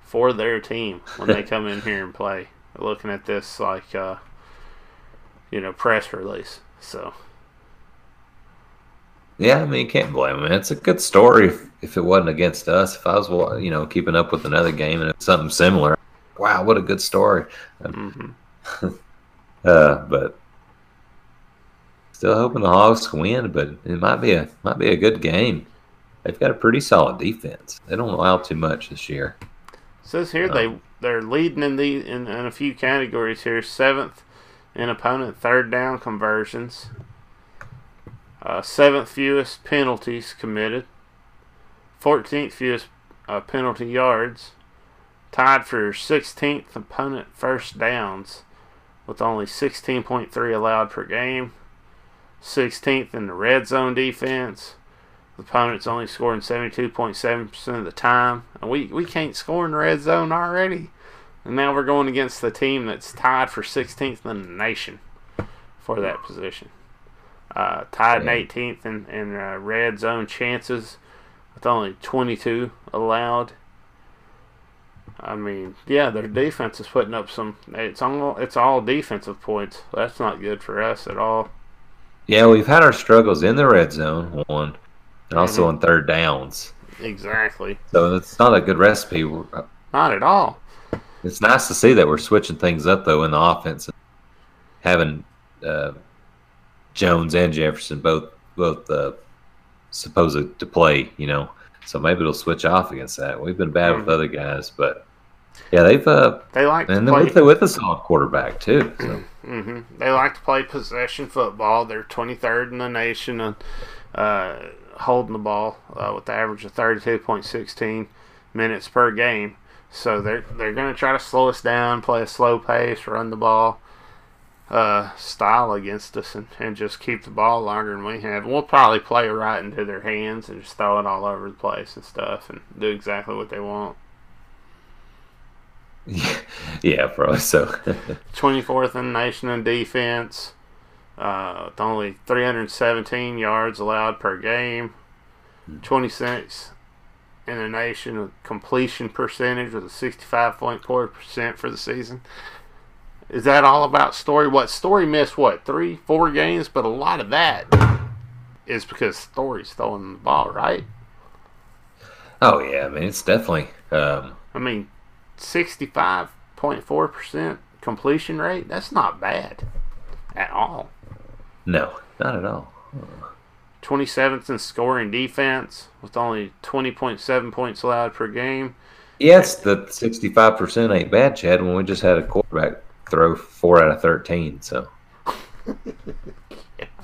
for their team when they come in here and play. Looking at this like, uh, you know, press release. So. Yeah, I mean, you can't blame them. It's a good story if, if it wasn't against us. If I was, you know, keeping up with another game and something similar, wow, what a good story. Mm-hmm. uh, but still hoping the Hogs can win, but it might be a might be a good game. They've got a pretty solid defense. They don't allow too much this year. It says here um, they they're leading in the in, in a few categories here. Seventh in opponent third down conversions. Uh, seventh fewest penalties committed. Fourteenth fewest uh, penalty yards. Tied for 16th opponent first downs with only 16.3 allowed per game. 16th in the red zone defense. The opponent's only scoring 72.7% of the time. And we, we can't score in the red zone already. And now we're going against the team that's tied for 16th in the nation for that position. Uh, tied in 18th in, in uh, red zone chances with only 22 allowed. I mean, yeah, their defense is putting up some. It's all it's all defensive points. That's not good for us at all. Yeah, we've had our struggles in the red zone, one, and also mm-hmm. on third downs. Exactly. So it's not a good recipe. Not at all. It's nice to see that we're switching things up though in the offense, having uh, Jones and Jefferson both both uh, supposed to play. You know, so maybe it'll switch off against that. We've been bad mm-hmm. with other guys, but yeah, they've uh, they like and play, with, with a solid quarterback too. So. Mm-hmm. They like to play possession football. They're 23rd in the nation and uh, holding the ball uh, with the average of 32.16 minutes per game. So they're they're going to try to slow us down, play a slow pace, run the ball uh, style against us, and, and just keep the ball longer than we have. And we'll probably play right into their hands and just throw it all over the place and stuff, and do exactly what they want. yeah, probably so. 24th in the nation in defense, uh, with only 317 yards allowed per game. 26 in the nation with completion percentage with a 65.4% for the season. Is that all about Storey? What Storey missed? What three, four games? But a lot of that is because Storey's throwing the ball, right? Oh yeah, I mean it's definitely. Um, I mean, 65.4% completion rate, that's not bad at all. No, not at all. 27th in scoring defense with only 20.7 points allowed per game. Yes, the 65% ain't bad, Chad, when we just had a quarterback throw 4 out of 13, so.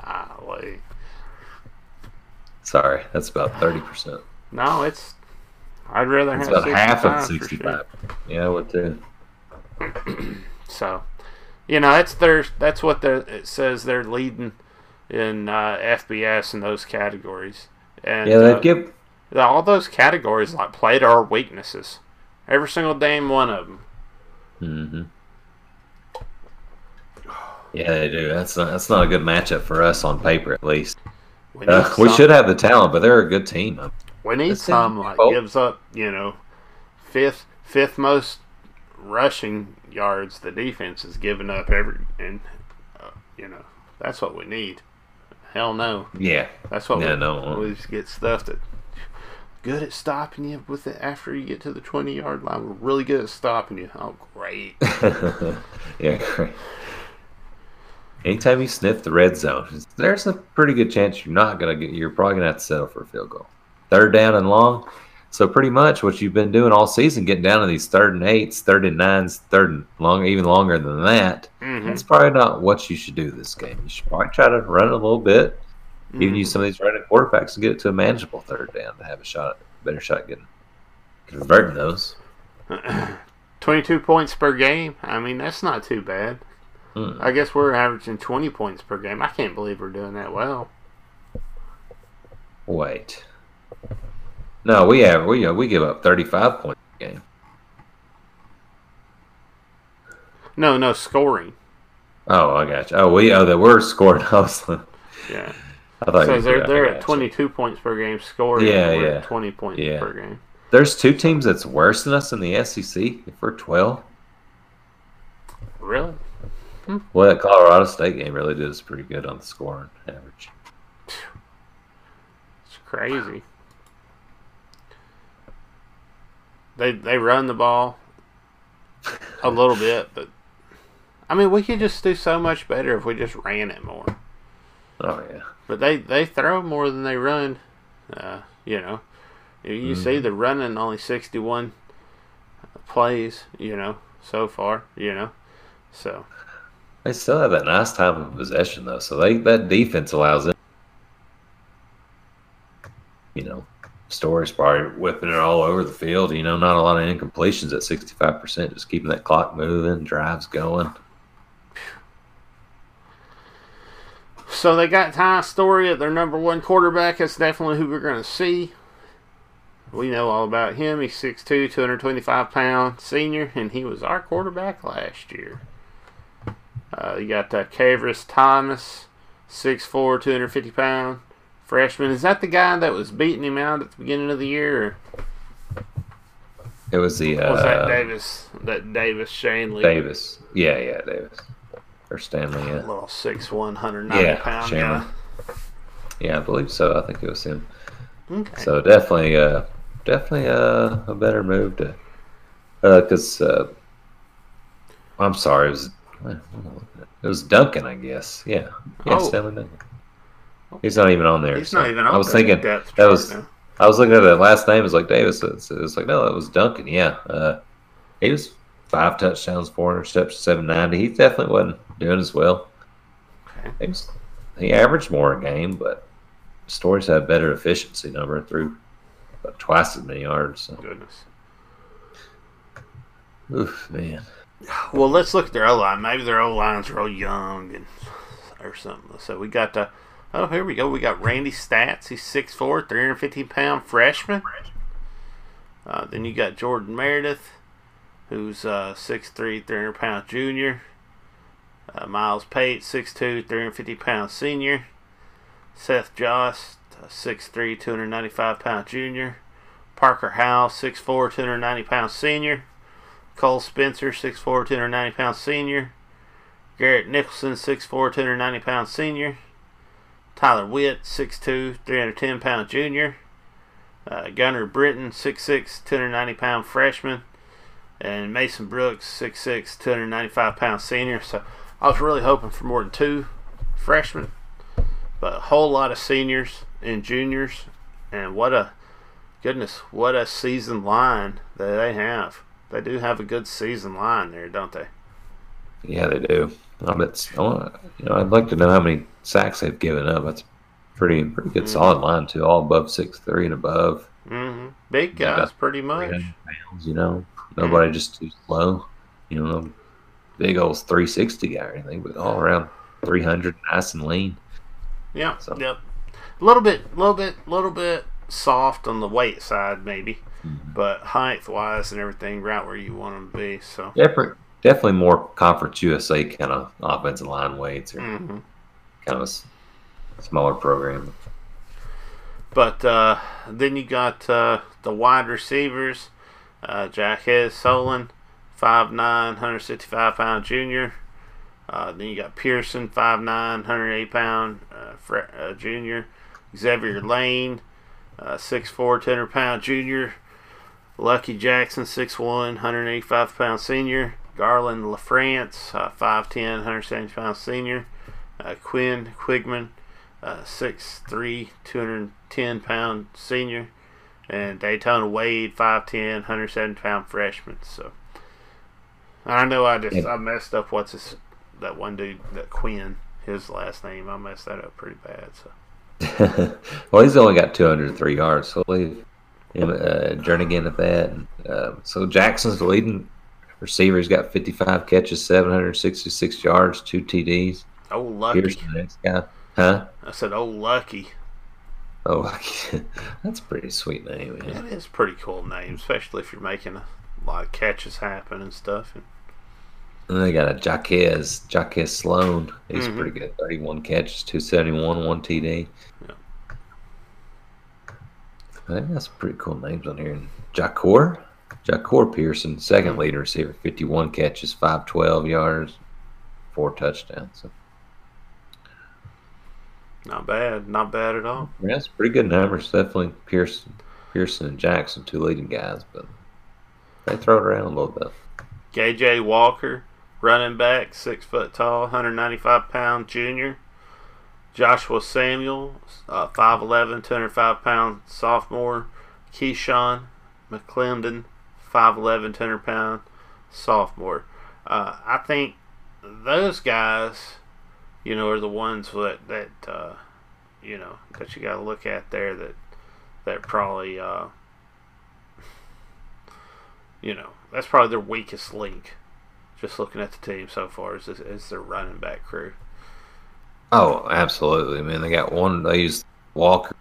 Golly. Sorry, that's about 30%. No, it's I'd rather it's have about half of sixty-five. Sure. Yeah, what too. so, you know, that's their that's what the it says they're leading in uh, FBS in those categories. And yeah, they uh, give all those categories like play to our weaknesses. Every single damn one of them. Mm-hmm. Yeah, they do. That's not, that's not a good matchup for us on paper, at least. We, uh, we should have the talent, but they're a good team. We need some like gives up, you know, fifth fifth most rushing yards the defense is giving up every and uh, you know that's what we need. Hell no. Yeah. That's what yeah, we, no. we just get stuff that good at stopping you with it after you get to the twenty yard line. We're really good at stopping you. Oh great. yeah, great. Anytime you sniff the red zone, there's a pretty good chance you're not gonna get. You're probably gonna have to settle for a field goal third down and long. So pretty much what you've been doing all season, getting down to these third and eights, third and nines, third and long, even longer than that. Mm-hmm. That's probably not what you should do this game. You should probably try to run a little bit, mm-hmm. even use some of these running quarterbacks and get it to a manageable third down to have a shot, better shot getting converting those. Twenty-two points per game. I mean, that's not too bad. Hmm. I guess we're averaging 20 points per game. I can't believe we're doing that well. Wait. No, we have we uh, we give up 35 points a game. No, no, scoring. Oh, I got you. Oh, we oh that we're scoring. Was, Yeah. I thought So they're, they're at 22 points per game scoring. Yeah, and yeah. at 20 points Yeah. per game. There's two teams that's worse than us in the SEC. If we're 12, Really? well, that Colorado State game really did us pretty good on the scoring average. It's crazy. They they run the ball a little bit, but I mean we could just do so much better if we just ran it more. Oh yeah, But they they throw more than they run. Uh, you know, you, you see Mm-hmm. the running only sixty one plays. You know, so far. You know, so they still have that nice time of possession though. So they that defense allows them. You know, Storey's probably whipping it all over the field. You know, not a lot of incompletions at 65%, just keeping that clock moving, drives going. So they got Ty Storey at their number one quarterback. That's definitely who we're going to see. We know all about him. He's 6'2", 225 pound senior, and he was our quarterback last year. Uh, you got uh, Cavris Thomas, 6'4", 250 pound freshman. Is that the guy that was beating him out at the beginning of the year? It was the uh, was that Davis? That Davis Shanley? Davis. Yeah, yeah, Davis. Or Stanley, yeah. Little 6'1", 190 Yeah, pound Chandler. Yeah, I believe so. I think it was him. Okay. So definitely, uh, definitely uh, a better move to, because uh, I'm sorry, it was it was Duncan, I guess. Yeah, yeah, Oh. Stanley Duncan. He's not even on there. He's so not even I was thinking depth that was. now. I was looking at that last name. It was like Davis. It's, it's like no, it was Duncan. Yeah, uh, he was five touchdowns, four interceptions, seven ninety. He definitely wasn't doing as well. Okay. He, was, he averaged more a game, but Storey's had better efficiency number through about twice as many yards. So. Goodness. Oof, man. Well, let's look at their O line. Maybe their O line's real young and or something. So we got the. Oh, here we go. We got Randy Stats. He's 6'4", 315 pound freshman. Uh, then you got Jordan Meredith, who's uh, 6'3", 300 pound junior. Uh, Miles Pate, 6'2", 350 pound senior. Seth Jost, uh, 6'3", 295 pound junior. Parker Howell, 6'4", 290 pound senior. Cole Spencer, 6'4", 290 pound senior. Garrett Nicholson, 6'4", 290 pound senior. Tyler Witt, 6'2", 310 pound junior. Uh, Gunnar Britton, 6'6", 290 pound freshman. And Mason Brooks, 6'6", 295 pound senior. So I was really hoping for more than two freshmen. But a whole lot of seniors and juniors. And what a, goodness, what a season line that they have. They do have a good season line there, don't they? Yeah, they do. I bet. I want, you know, I'd like to know how many sacks they've given up. That's pretty pretty good, solid line too. All above six three and above. hmm Big Yeah. guys, pretty much. pounds, you know, nobody just too slow. You know, big old three sixty guy or anything, but all around three hundred, nice and lean. Yeah, So- yep. A little bit, little bit, little bit soft on the weight side, maybe, Mm-hmm. but height wise and everything, right where you want them to be. So, Definitely, definitely more Conference USA kind of offensive line weights or hmm kind of a smaller program. but uh, then you got uh, the wide receivers, uh, Jackhead Solon, 5'9", 165 pound junior. Uh, then you got Pearson, 5'9", 180 pound uh, uh, junior. Xavier Lane, uh, 6'4", 200 pound junior. Lucky Jackson, 6'1", 185 pound senior. Garland LaFrance, uh, 5'10", 170 pound senior. Uh, Quinn Quigman, uh, 6'3", 210 pound senior. And Daytona Wade, 5'10", 170 pound freshman. So I know I just Yeah. I messed up what's his that one dude that Quinn his last name I messed that up pretty bad. So well, he's only got 203 yards, so leave him uh, Jernigan at that. And, uh, so Jackson's leading receiver. He's got 55 catches, 766 yards, two TDs. Oh, lucky. Pearson, next guy. Huh? I said, oh, lucky. Oh, that's a pretty sweet name, man. It is a pretty cool name, especially if you're making a lot of catches happen and stuff. And they got a Jaquez, Jaquez Sloan. He's Mhm. pretty good. 31 catches, 271, one TD. Yeah. I think that's pretty cool names on here. Jacor, Jahcour Pearson, 2nd leader leading receiver, 51 catches, 512 yards, four touchdowns. So not bad. Not bad at all. yeah, that's pretty good numbers. Definitely Pearson, Pearson and Jackson, two leading guys, but they throw it around a little bit. KJ Walker, running back, six foot tall, 195 pound junior. Joshua Samuel, uh, 5'11, 205 pound sophomore. Keyshawn McClendon, 5'11, 200 pound sophomore. Uh, I think those guys, you know, are the ones that, that uh, you know, that you got to look at there that, that probably, uh, you know, that's probably their weakest link. Just looking at the team so far, is, is their running back crew. Oh, absolutely. I mean, they got one. They used Walker,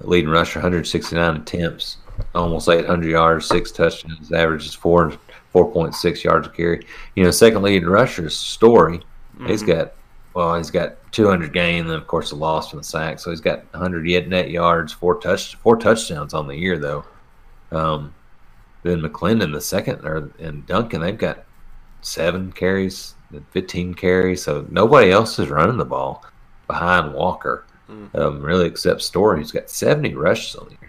leading rusher, 169 attempts, almost 800 yards, six touchdowns, averages four 4.6 yards a carry. You know, second leading rusher is Storey. He's Mhm. got well, he's got 200 gain, and then of course the loss from the sack. So he's got 100 yet net yards, four touch four touchdowns on the year though. Um, then McClendon the second, or and Duncan they've got seven carries, 15 carries. So nobody else is running the ball behind Walker, Mm. um, really except Storey. He's got 70 rushes on the year.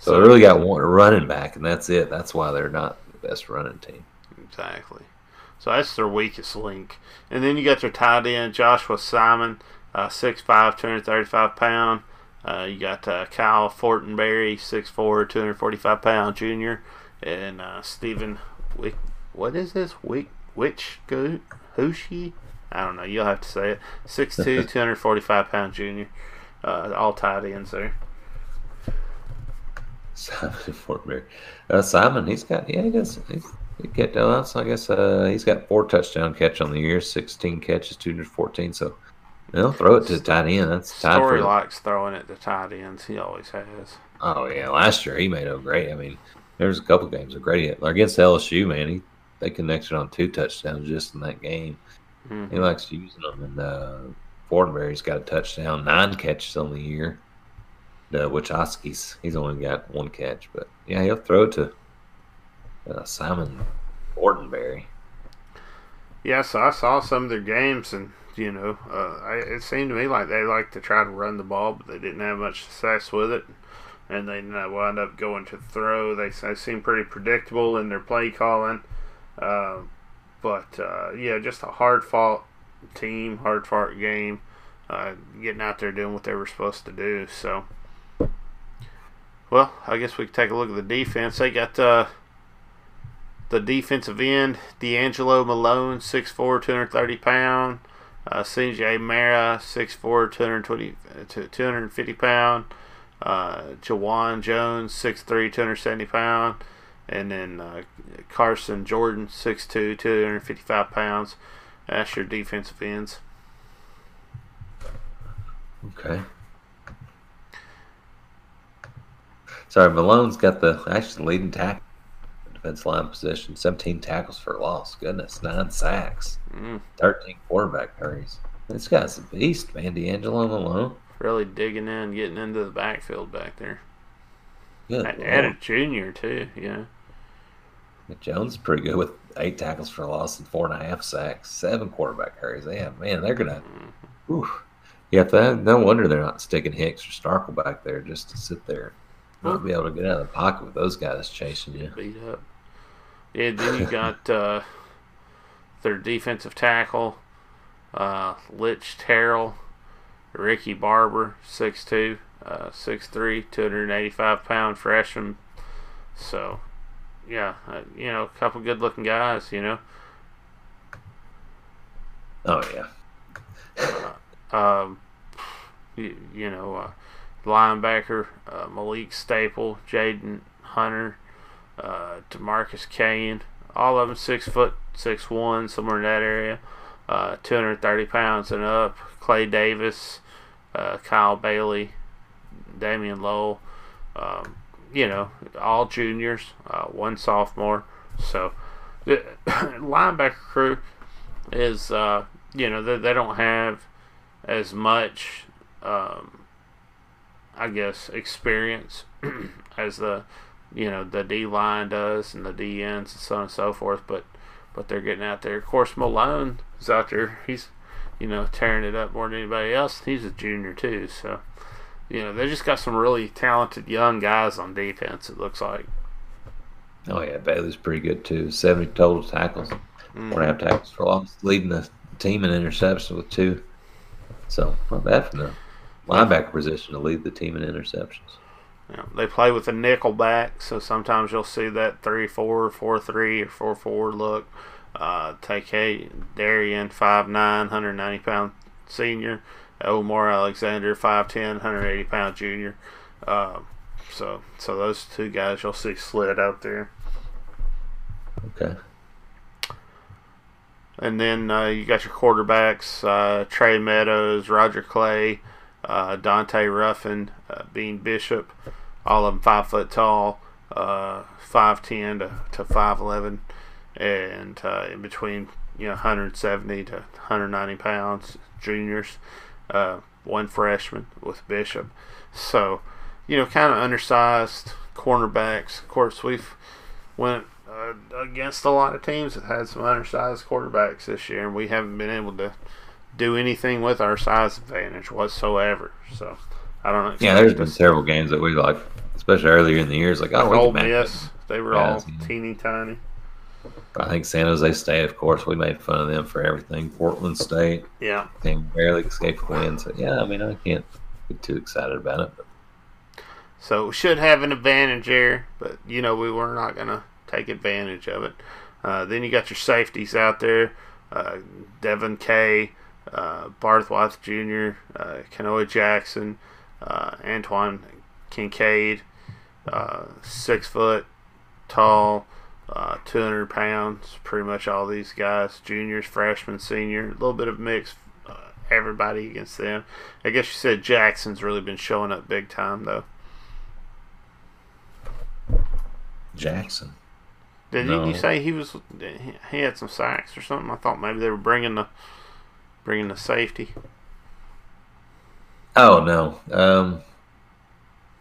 So, so they really got one running back, and that's it. That's why they're not the best running team. Exactly. So that's their weakest link. And then you got your tight end, Joshua Simon, uh, 6'5", 235 pound. Uh, you got uh, Kyle Fortenberry, 6'4", 245 pound junior. And uh, Stephen, Wick, what is this? Wick, Witch, Go, Hushi? I don't know. You'll have to say it. 6'2", 245 pound junior. Uh, all tight ends there. Simon Fortberry. Uh, Simon, he's got yeah, he does. He's, he get uh, so I guess uh, he's got four touchdown catch on the year, sixteen catches, two hundred fourteen. So they'll throw it to tight end. That's Storey likes throwing it to tight ends. He always has. Oh yeah, last year he made a great. I mean, there was a couple games of great against LSU. Man, he they connected on two touchdowns just in that game. Mhm. He likes using them. And uh, Fortenberry's got a touchdown, nine catches on the year. Uh, Wachowski's he's only got one catch, but yeah, he'll throw to uh, Simon Fortenberry. Yeah, so I saw some of their games, and you know, uh, I, it seemed to me like they like to try to run the ball, but they didn't have much success with it, and they uh, wound up going to throw. They, they seem pretty predictable in their play calling, uh, but uh, yeah, just a hard fought team, hard fought game, uh, getting out there doing what they were supposed to do. So, well, I guess we take a look at the defense. They got. Uh, the defensive end, D'Angelo Malone, 6'4", 230 pound. Uh, CJ Mara, 6'4", 220, uh, 250 pound. Uh, Jawan Jones, 6'3", 270 pound. And then uh, Carson Jordan, 6'2", 255 pounds. That's your defensive ends. Okay. Sorry, Malone's got the actually leading tackle defense line position, 17 tackles for loss. Goodness, nine sacks, Mm, 13 quarterback hurries. This guy's a beast, man. D'Angelo Malone. really digging in, getting into the backfield back there. Good. And a junior, too, yeah. Jones is pretty good with eight tackles for loss and four and a half sacks, seven quarterback hurries. Yeah, man, they're gonna. Mhm. Whew. Yeah, that, no wonder they're not sticking Hicks or Starkel back there just to sit there, not be able to get out of the pocket with those guys chasing you. beat up. Yeah, then you got uh, their defensive tackle, uh, Lich Terrell, Ricky Barber, 6'2", uh, 6'3", 285 pound freshman. So, yeah, uh, you know, a couple good looking guys, you know. Oh yeah, Um, you, you know, linebacker uh, Malik Staple, Jaden Hunter, uh, Demarcus Kane, all of them six foot six one, somewhere in that area, uh, 230 pounds and up. Clay Davis, uh, Kyle Bailey, Damian Lowell, um, you know, all juniors, uh, one sophomore. So the linebacker crew is, uh, you know, they, they don't have as much, um, I guess, experience as the, you know, the D line does and the D ends and so on and so forth. But but they're getting out there. Of course, Malone is out there. He's, you know, tearing it up more than anybody else. He's a junior too. So, you know, they just got some really talented young guys on defense. It looks like. Oh yeah, Bailey's pretty good too. Seventy total tackles, mm. four and a half tackles for loss, leading the team in interceptions with two. So not bad for the linebacker position to lead the team in interceptions. Yeah, they play with a nickel back, so sometimes you'll see that 3 4, 4 3, or 4 4 look. Uh, take a Darian, 5'9, 190 pound senior. Omar Alexander, 5'10, 180 pound junior. Uh, so, so those two guys you'll see slid out there. Okay. And then uh, you got your quarterbacks uh, Trae Meadows, Roger Cray, uh, Dionte Ruffin, uh, Bean Bishop, all of them five foot tall, uh, five ten to to five eleven, and uh, in between you know 170 to 190 pounds juniors, uh, one freshman with Bishop, so you know kind of undersized cornerbacks. Of course, we've went uh, against a lot of teams that had some undersized quarterbacks this year, and we haven't been able to do anything with our size advantage whatsoever. So I don't know. Yeah, there's been several games that we like, especially earlier in the years, like oh, Ole Miss, they were yeah, all teeny tiny. I think San Jose State, of course, we made fun of them for everything. Portland State, yeah, they barely escaped wins. So yeah, I mean, I can't get too excited about it. But. So we should have an advantage there, but you know we were not gonna take advantage of it. Uh, then you got your safeties out there, uh, Devon Key, uh, Barthwath Jr., uh, Kanoa Jackson, uh, Antwon Kincade, uh, six foot tall, uh, 200 pounds. Pretty much all these guys, juniors, freshmen, senior, a little bit of mix. Uh, everybody against them. I guess you said Jackson's really been showing up big time though. Jackson. Did no. you say he was? He had some sacks or something. I thought maybe they were bringing the bringing the safety. Oh no, um,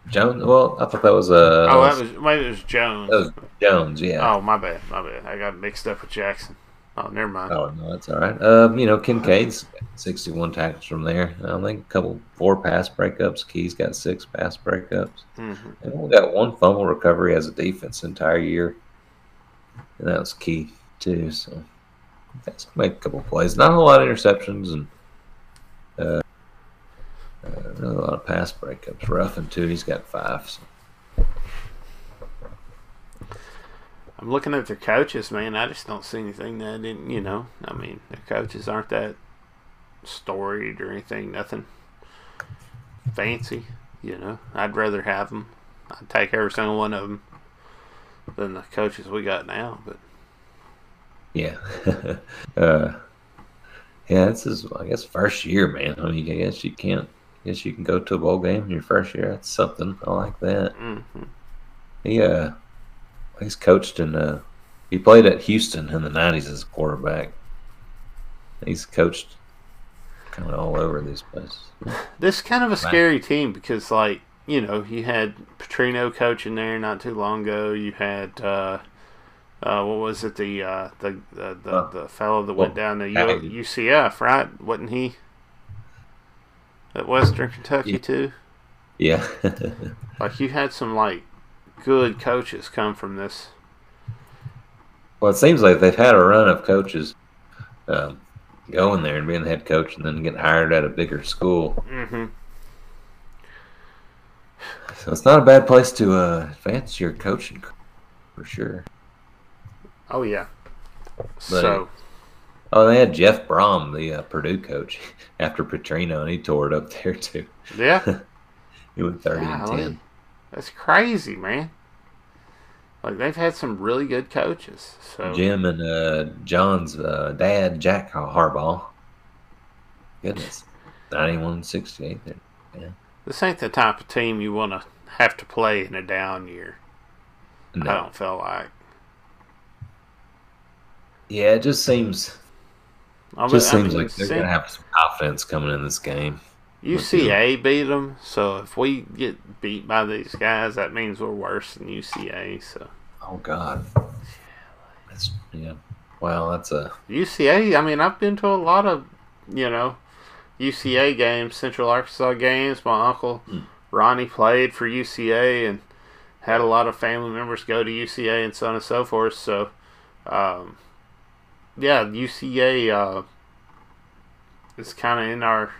Jones. Well, I thought that was uh. Oh, that was maybe it was Jones. That was Jones, yeah. Oh, my bad, my bad. I got mixed up with Jackson. Oh, never mind. Oh no, that's all right. Um, you know, Kincade's sixty-one tackles from there. I think a couple, four pass breakups. Key's got six pass breakups, mm-hmm. and we got one fumble recovery as a defense entire year, and that was Key too. So that's make a couple plays. Not a lot of interceptions and. Uh, uh, really a lot of pass breakups. Ruffin too. He's got five. So. I'm looking at their coaches, man. I just don't see anything that didn't, you know. I mean, their coaches aren't that storied or anything. Nothing fancy, you know. I'd rather have them. I'd take every single one of them than the coaches we got now. But yeah, uh, yeah, this is I guess first year, man. I mean, I guess you can't I guess you can go to a bowl game in your first year. That's something. I like that. Mm-hmm. He uh, he's coached in uh, he played at Houston in the '90s as a quarterback. He's coached kind of all over these places. This is kind of a scary team because, like, you know, you had Petrino coaching there not too long ago. You had uh, uh, what was it? The uh, the the the, the fellow that well, went down to U- UCF, right? Wasn't he? at Western Kentucky yeah. too. Yeah. like you had some like good coaches come from this. Well, it seems like they've had a run of coaches um, going there and being the head coach, and then getting hired at a bigger school. Mm-hmm. So it's not a bad place to uh, advance your coaching for sure. Oh yeah. But so Oh, they had Jeff Brohm, the uh, Purdue coach, after Petrino, and he tore it up there too. Yeah, he went thirty Golly. and ten. That's crazy, man. Like they've had some really good coaches. So Jim and uh, John's uh, dad, Jack Harbaugh. Goodness, ninety-one sixty-eight there. Yeah. This ain't the type of team you want to have to play in a down year. No. I don't feel like. Yeah, it just seems I mean, just I seems mean, like they're gonna have some confidence coming in this game. UCA beat them, so if we get beat by these guys, that means we're worse than UCA. So Oh God, that's yeah. Well, that's a UCA, I mean, I've been to a lot of, you know, UCA games, Central Arkansas games. My uncle Hmm. Ronnie played for UCA and had a lot of family members go to UCA and so on and so forth. So, um, yeah, UCA uh, is kind of in our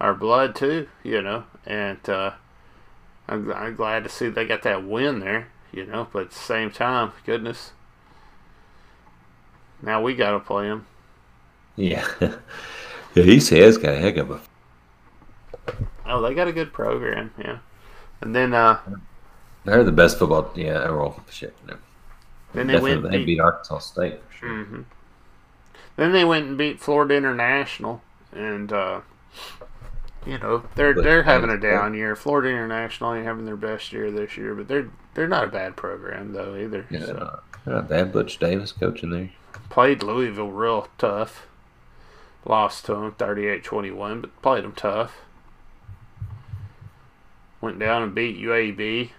our blood too, you know, and uh, I'm, I'm glad to see they got that win there, you know. But at the same time, goodness, now we got to play them. yeah. yeah, UCA's got a heck of a Oh, they got a good program, yeah. And then uh, They're the best football. Yeah, well, shit. No. then they Definitely, went they beat, beat Arkansas State for sure. hmm Then they went and beat Florida International, and uh, you know they're they're having a down year. Florida International ain't having their best year this year, but they're they're not a bad program though either. Yeah, So, they're not, not bad. Butch Davis coaching there. played Louisville real tough. Lost to them 38-21, but played them tough. Went down and beat UAB.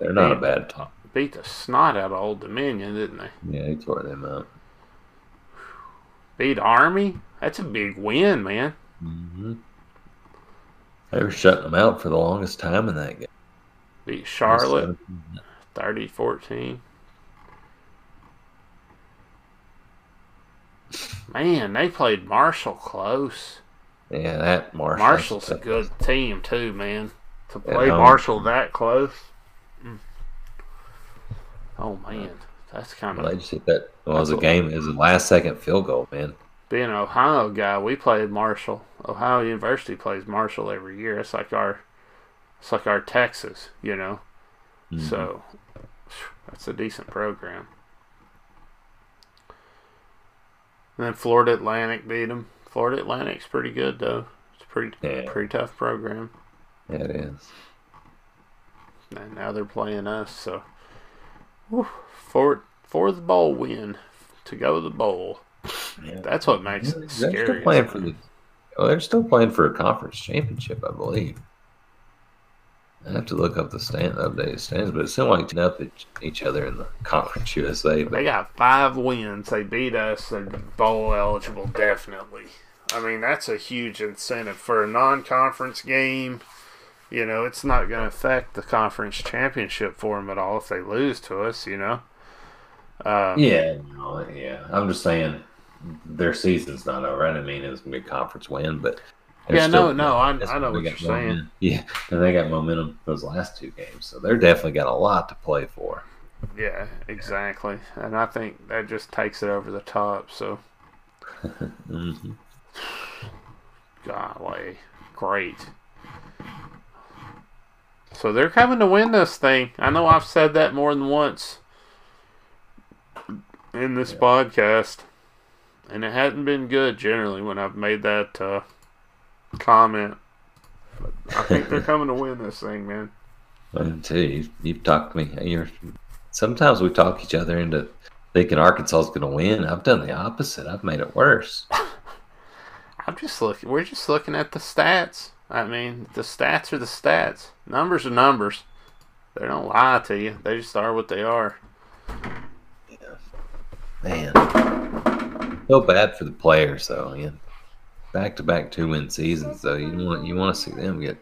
They're not a bad top. Beat the snot out of Old Dominion, didn't they? Yeah, they tore them out. Beat Army. That's a big win, man. hmm They were shutting them out for the longest time in that game. Beat Charlotte 30-14. Man, they played Marshall close. Yeah, that Marshall. Marshall's a good team too, man. To play. Marshall that close. Oh man, that's kind Well, they just hit that. Well, it was a game. It was a last second field goal, man. being an Ohio guy. We played Marshall. Ohio University plays Marshall every year. It's like our, it's like our Texas, you know. Mhm. So that's a decent program. And then Florida Atlantic beat them. Florida Atlantic's pretty good though. It's a pretty Yeah. pretty tough program. yeah, it is. And now they're playing us. So whew, for for the bowl win to go to the bowl. Yeah. That's what makes They're it still playing for the. Oh, they're still playing for a conference championship, I believe. I have to look up the stand updated stands, but it seemed like up each, each other in the conference USA. They got five wins. They beat us. They're bowl eligible, definitely. I mean, that's a huge incentive for a non-conference game. You know, it's not going to affect the conference championship for them at all if they lose to us. You know. Uh, yeah, no, yeah. I'm just saying their season's not over. I didn't mean it was gonna be a conference win, but Yeah, still- no, no, I- I know what you're saying. momentum. Yeah, and they got momentum those last two games, so they're definitely got a lot to play for. Yeah, exactly. And I think that just takes it over the top. So, hmm golly, great. So they're coming to win this thing. I know I've said that more than once in this Yeah. podcast, and it hasn't been good generally when I've made that uh, comment. But I think they're coming to win this thing, man. You've, you've talked me. You're sometimes we talk each other into thinking Arkansas is going to win. I've done the opposite. I've made it worse. I'm just looking. We're just looking at the stats. I mean, the stats are the stats. Numbers are numbers. They don't lie to you. They just are what they are. Yeah. Man, feel bad for the players though. Yeah, back to back two win seasons though. You want you want to see them get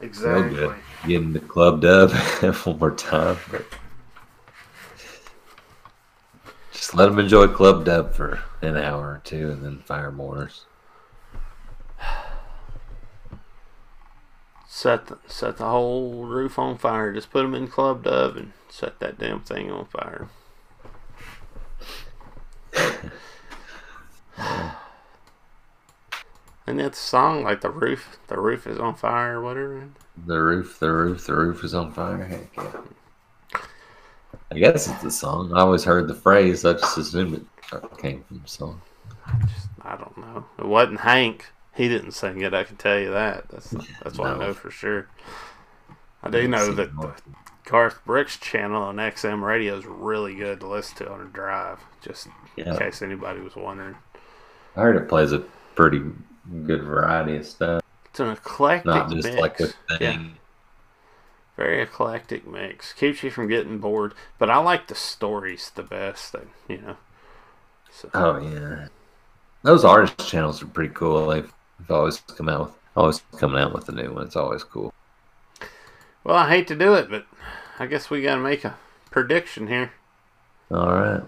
Exactly. good, getting the club dub one more time. But just let them enjoy club dub for an hour or two, and then fire Morris. Set the, set the whole roof on fire. Just put them in club dub and set that damn thing on fire. And that song like the roof, the roof is on fire or whatever. The roof, the roof, the roof is on fire. Heck yeah. I guess it's the song. I always heard the phrase. I just assumed it uh, came from the song. I just I don't know. It wasn't Hank. He didn't sing it. I can tell you that. That's that's what I know for sure. I do know that the Garth Brooks channel on XM radio is really good to listen to on a drive. Just in case anybody was wondering, I heard it plays a pretty good variety of stuff. it's an eclectic Not just mix. like a Yeah. Very eclectic mix. Keeps you from getting bored. But I like the stories the best. You know. So Oh yeah, those artist channels are pretty cool. They've, they've always come out with always coming out with a new one. It's always cool. well, I hate to do it, but I guess we got to make a prediction here. All right.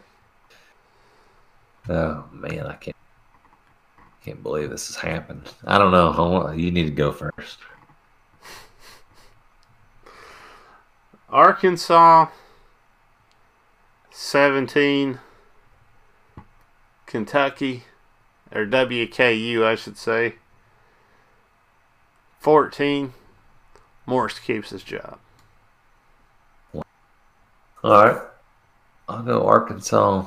Oh man, I can't can't believe this has happened. I don't know. I You need to go first. Arkansas 17 Kentucky or WKU I should say 14 Morris keeps his job. All right. I'll go Arkansas.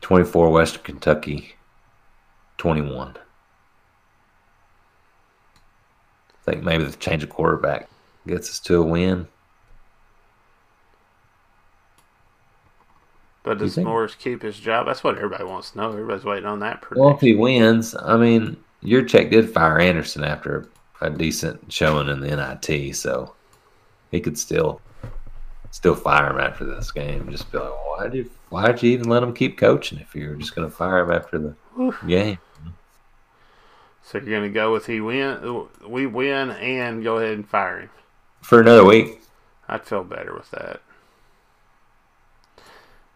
Twenty-four, Western Kentucky. Twenty-one. I think maybe the change of quarterback gets us to a win. But does? Morris keep his job? That's what everybody wants to know. Everybody's waiting on that Well, if he wins, I mean, Yurachek did fire Anderson after a decent showing in the NIT, so he could still still fire him after this game. Just be like, why did why'd you even let him keep coaching if you were just going to fire him after the Whew. game? So you're going to go with he win we win and go ahead and fire him. for another week? I'd feel better with that.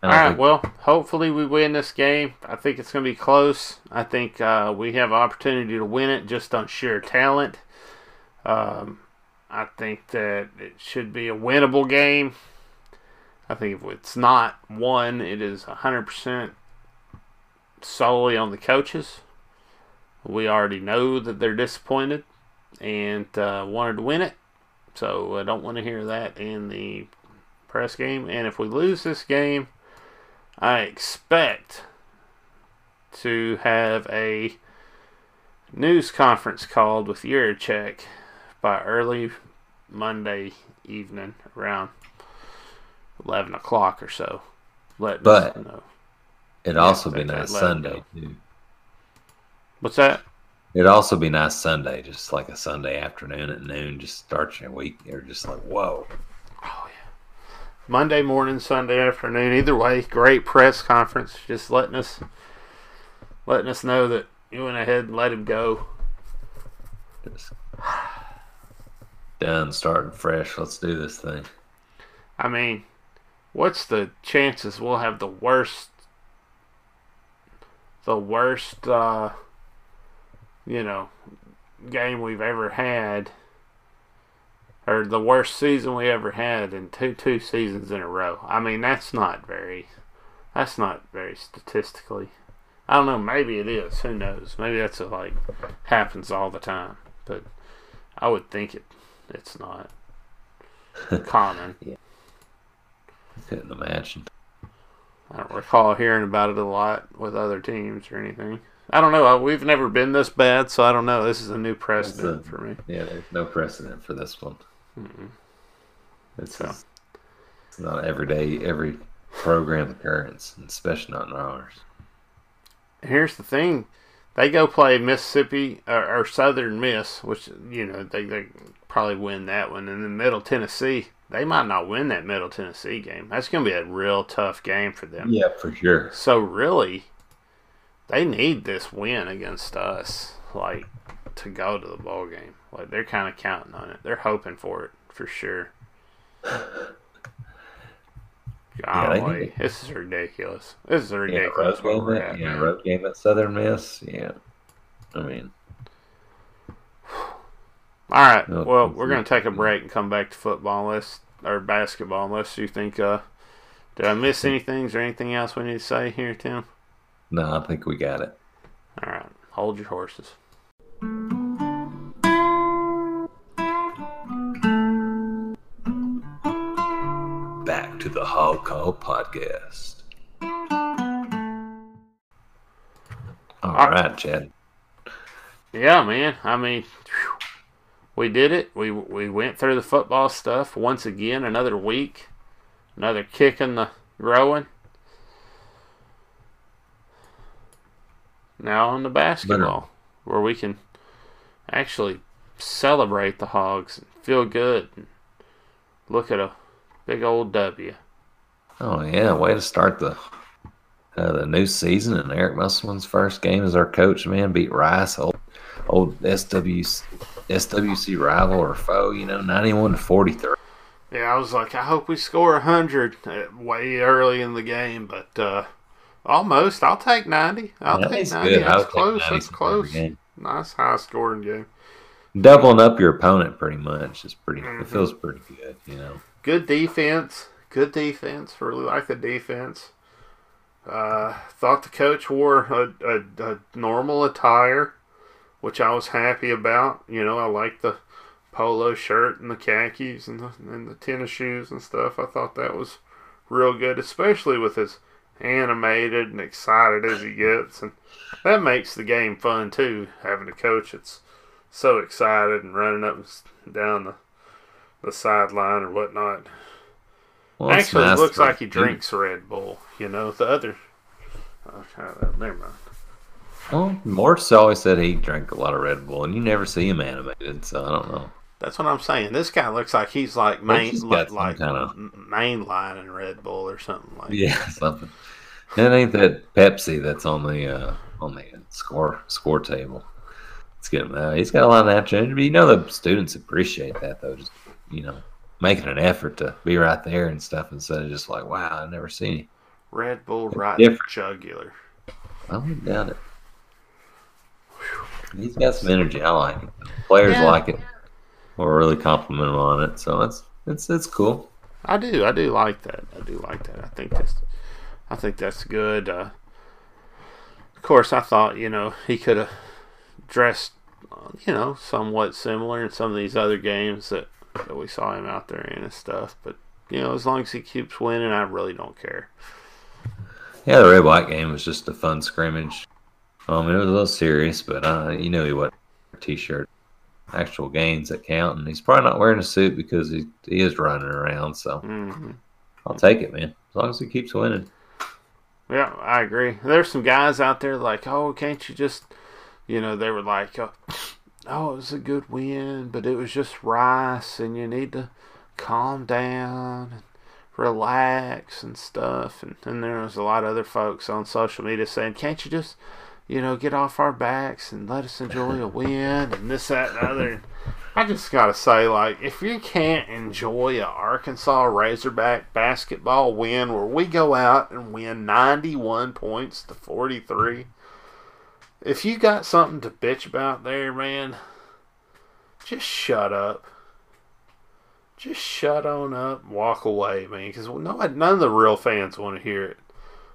All right. think- Well, hopefully we win this game. I think it's going to be close. I think uh, we have opportunity to win it just on sheer talent. Um, I think that it should be a winnable game. I think if it's not won, it is 100% solely on the coaches. We already know that they're disappointed and uh, wanted to win it. So I don't want to hear that in the press game. And if we lose this game, I expect to have a news conference called with Yurachek by early Monday evening around 11 o'clock or so. Let But- know. It'd also be nice they let him Sunday. too. What's that? It'd also be nice Sunday, just like a Sunday afternoon at noon, just starts your week. You're just like, whoa. Monday morning, Sunday afternoon. Either way, great press conference. Just letting us letting us know that you went ahead and let him go. Done, starting fresh. Let's do this thing. I mean, what's the chances we'll have the worst the worst uh you know game we've ever had or the worst season we ever had in two two seasons in a row. I mean, that's not very that's not very statistically. I don't know, maybe it is. Who knows? Maybe that's a, like happens all the time, but I would think it it's not common. yeah. I Couldn't imagine. I don't recall hearing about it a lot with other teams or anything. I don't know. We've never been this bad, so I don't know. This is a new precedent a- for me. Yeah, there's no precedent for this one. Mm-mm. It's, So. just- it's not everyday, every program occurrence, especially not in ours. Here's the thing: they go play Mississippi or, or Southern Miss, which you know they they probably win that one, and then Middle Tennessee. They might not win that Middle Tennessee game. That's going to be a real tough game for them. Yeah, for sure. So really, they need this win against us, like to go to the bowl game. Like they're kind of counting on it. They're hoping for it for sure. Yeah, Golly, need this is ridiculous. This is Yeah, ridiculous road where game at, yeah, road game at Southern Miss. Yeah, I mean, All right. Well, we're gonna take a break and come back to football unless or basketball unless you think. uh Did I miss anything? Is there anything else we need to say here, Tim? no, I think we got it. All right. Hold your horses. To the Hog Call podcast. All right, Chad. Yeah, man. I mean, whew, we did it. We we went through the football stuff once again. Another week, another kick in the growing. Now on the basketball, where we can actually celebrate the Hogs and feel good and look at a big old W. Oh yeah, way to start the uh, the new season. And Eric Musselman's first game as our coach. Man, beat Rice, old old SWC, SWC rival or foe. You know, ninety-one to forty-three. Yeah, I was like, I hope we score 100 uh, way early in the game, but uh, almost. I'll take 90. I'll Yeah, take that's 90. good. That's would take close. That's close. Nice high scoring game. Doubling up your opponent pretty much is pretty. Mhm. It feels pretty good. You know. Good defense. Good defense. Really like the defense. Uh, thought the coach wore a, a, a normal attire, which I was happy about. You know, I like the polo shirt and the khakis and the, and the tennis shoes and stuff. I thought that was real good, especially with as animated and excited as he gets. And that makes the game fun, too, having a coach that's so excited and running up and down the, the sideline or whatnot. Well, Actually, it looks like he drinks Red Bull. You know, the other. Oh, never mind. Well, Morse always said he drank a lot of Red Bull, and you never see him animated, so I don't know. That's what I'm saying. This guy looks like he's like main, he's like, like kinda- m- mainlining Red Bull or something like. Yeah, something. It ain't that Pepsi that's on the uh, on the score score table. Let's get him out. He's got a lot of natural but You know the students appreciate that though. Just you know, making an effort to be right there and stuff instead of just like, wow, I've never seen you. Red Bull right in the Different. jugular. I wouldn't doubt it. He's got some energy. I like it. Players Yeah. like it. Or really compliment him on it. So it's it's it's cool. I do. I do like that. I do like that. I think that's. I think that's good. Uh, of course, I thought you know he could have dressed, you know, somewhat similar in some of these other games that that we saw him out there and stuff. But you know, as long as he keeps winning, I really don't care. Yeah, the red white game was just a fun scrimmage. Um, it was a little serious, but uh, you know he wasn't a t-shirt. Actual gains that count, and he's probably not wearing a suit because he he is running around. So hmm I'll take it, man. As long as he keeps winning. Yeah, I agree. There's some guys out there like, oh, can't you just, you know, they were like, oh, oh, it was a good win, but it was just Rice, and you need to calm down and relax and stuff. And then there was a lot of other folks on social media saying, can't you just, you know, get off our backs and let us enjoy a win and this, that, and the other. I just gotta say, like, if you can't enjoy a Arkansas Razorback basketball win where we go out and win 91 points to 43, if you got something to bitch about there, man, just shut up. Just shut on up and walk away, man, because no, none of the real fans want to hear it.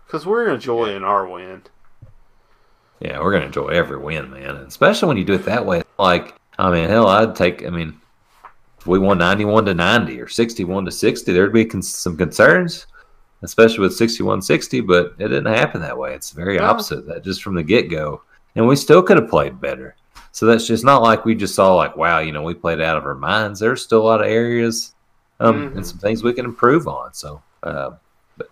Because we're enjoying our win. Yeah, we're gonna enjoy every win, man. And especially when you do it that way. Like, I mean, hell, I'd take. I mean, if we won ninety-one to ninety or sixty-one to sixty, there'd be con- some concerns, especially with 61-60, But it didn't happen that way. It's very No. opposite. That just from the get-go, and we still could have played better. So that's just not like we just saw like, wow, you know, we played out of our minds. There's still a lot of areas um, Mhm. and some things we can improve on. So, uh, but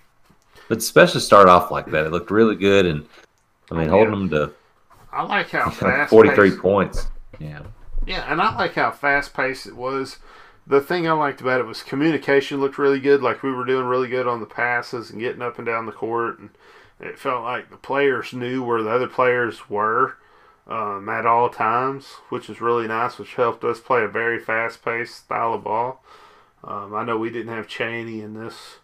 but especially start off like that. It looked really good, and I mean, Yeah. holding them to I like how fast 43 points. Yeah. Yeah, and I like how fast paced it was. The thing I liked about it was communication looked really good. Like we were doing really good on the passes and getting up and down the court, and it felt like the players knew where the other players were um, at all times, which was really nice, which helped us play a very fast paced style of ball. Um, I know we didn't have Chaney in this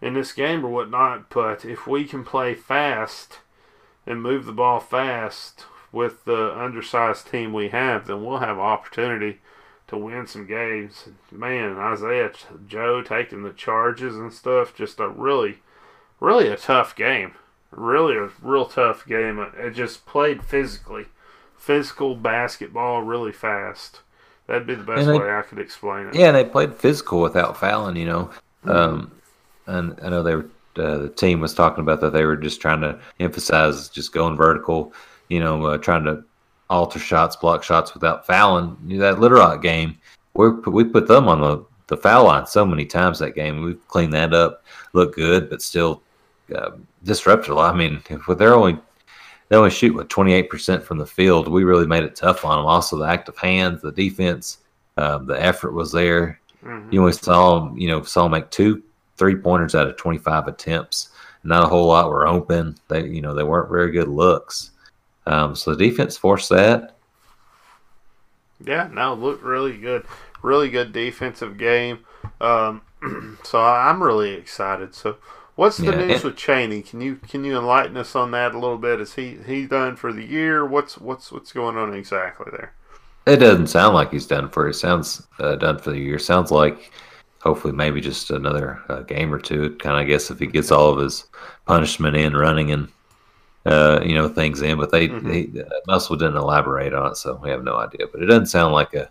in this game or whatnot, but if we can play fast and move the ball fast with the undersized team we have, then we'll have opportunity to win some games. Man, Isaiah Joe taking the charges and stuff, just a really, really a tough game. Really a real tough game. It just played physically. physical basketball really fast. That'd be the best they- way I could explain it. Yeah, they played physical without fouling. You know, um, and I know they were. Uh, the team was talking about that they were just trying to emphasize just going vertical. You know, uh, trying to alter shots, block shots without fouling. You know, that Little Rock game, we we put them on the the foul line so many times that game. We've cleaned that up, looked good, but still uh, disrupted a lot. I mean, if they're only they only shoot with twenty eight percent from the field, we really made it tough on them. Also, the active hands, the defense, um, the effort was there. Mhm. You only saw them, you know, saw them make two three pointers out of 25 attempts. Not a whole lot were open. They, you know, they weren't very good looks. Um, so the defense forced that. Yeah, no, looked really good. Really good defensive game. Um, so I'm really excited. So, what's the Yeah, news with Chaney? Can you can you enlighten us on that a little bit? Is he he done for the year? What's what's what's going on exactly there? It doesn't sound like he's done for it. Sounds uh, done for the year. Sounds like hopefully maybe just another uh, game or two. Kind of, guess, if he gets all of his punishment in, running and uh, you know things in. But they, Mhm. they uh, Muscle didn't elaborate on it, so we have no idea. But it doesn't sound like a.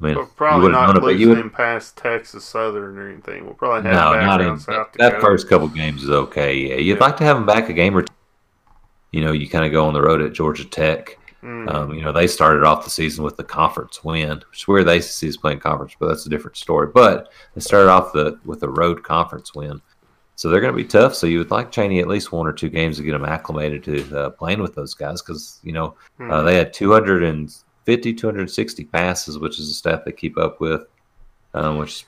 I mean, you probably not know, but you losing would, him past Texas Southern or anything. We'll probably have No, not in South that first couple games is okay. Yeah, you'd Yeah. like to have him back a game or two. You know, you kind of go on the road at Georgia Tech. Mm. Um, you know, they started off the season with the conference win, which is where they see is playing conference, but that's a different story. But they started off the with a road conference win, so they're going to be tough. So you would like Chaney at least one or two games to get them acclimated to uh, playing with those guys because you know uh, Mhm. they had 250, 260 passes, which is a stat they keep up with, um, which is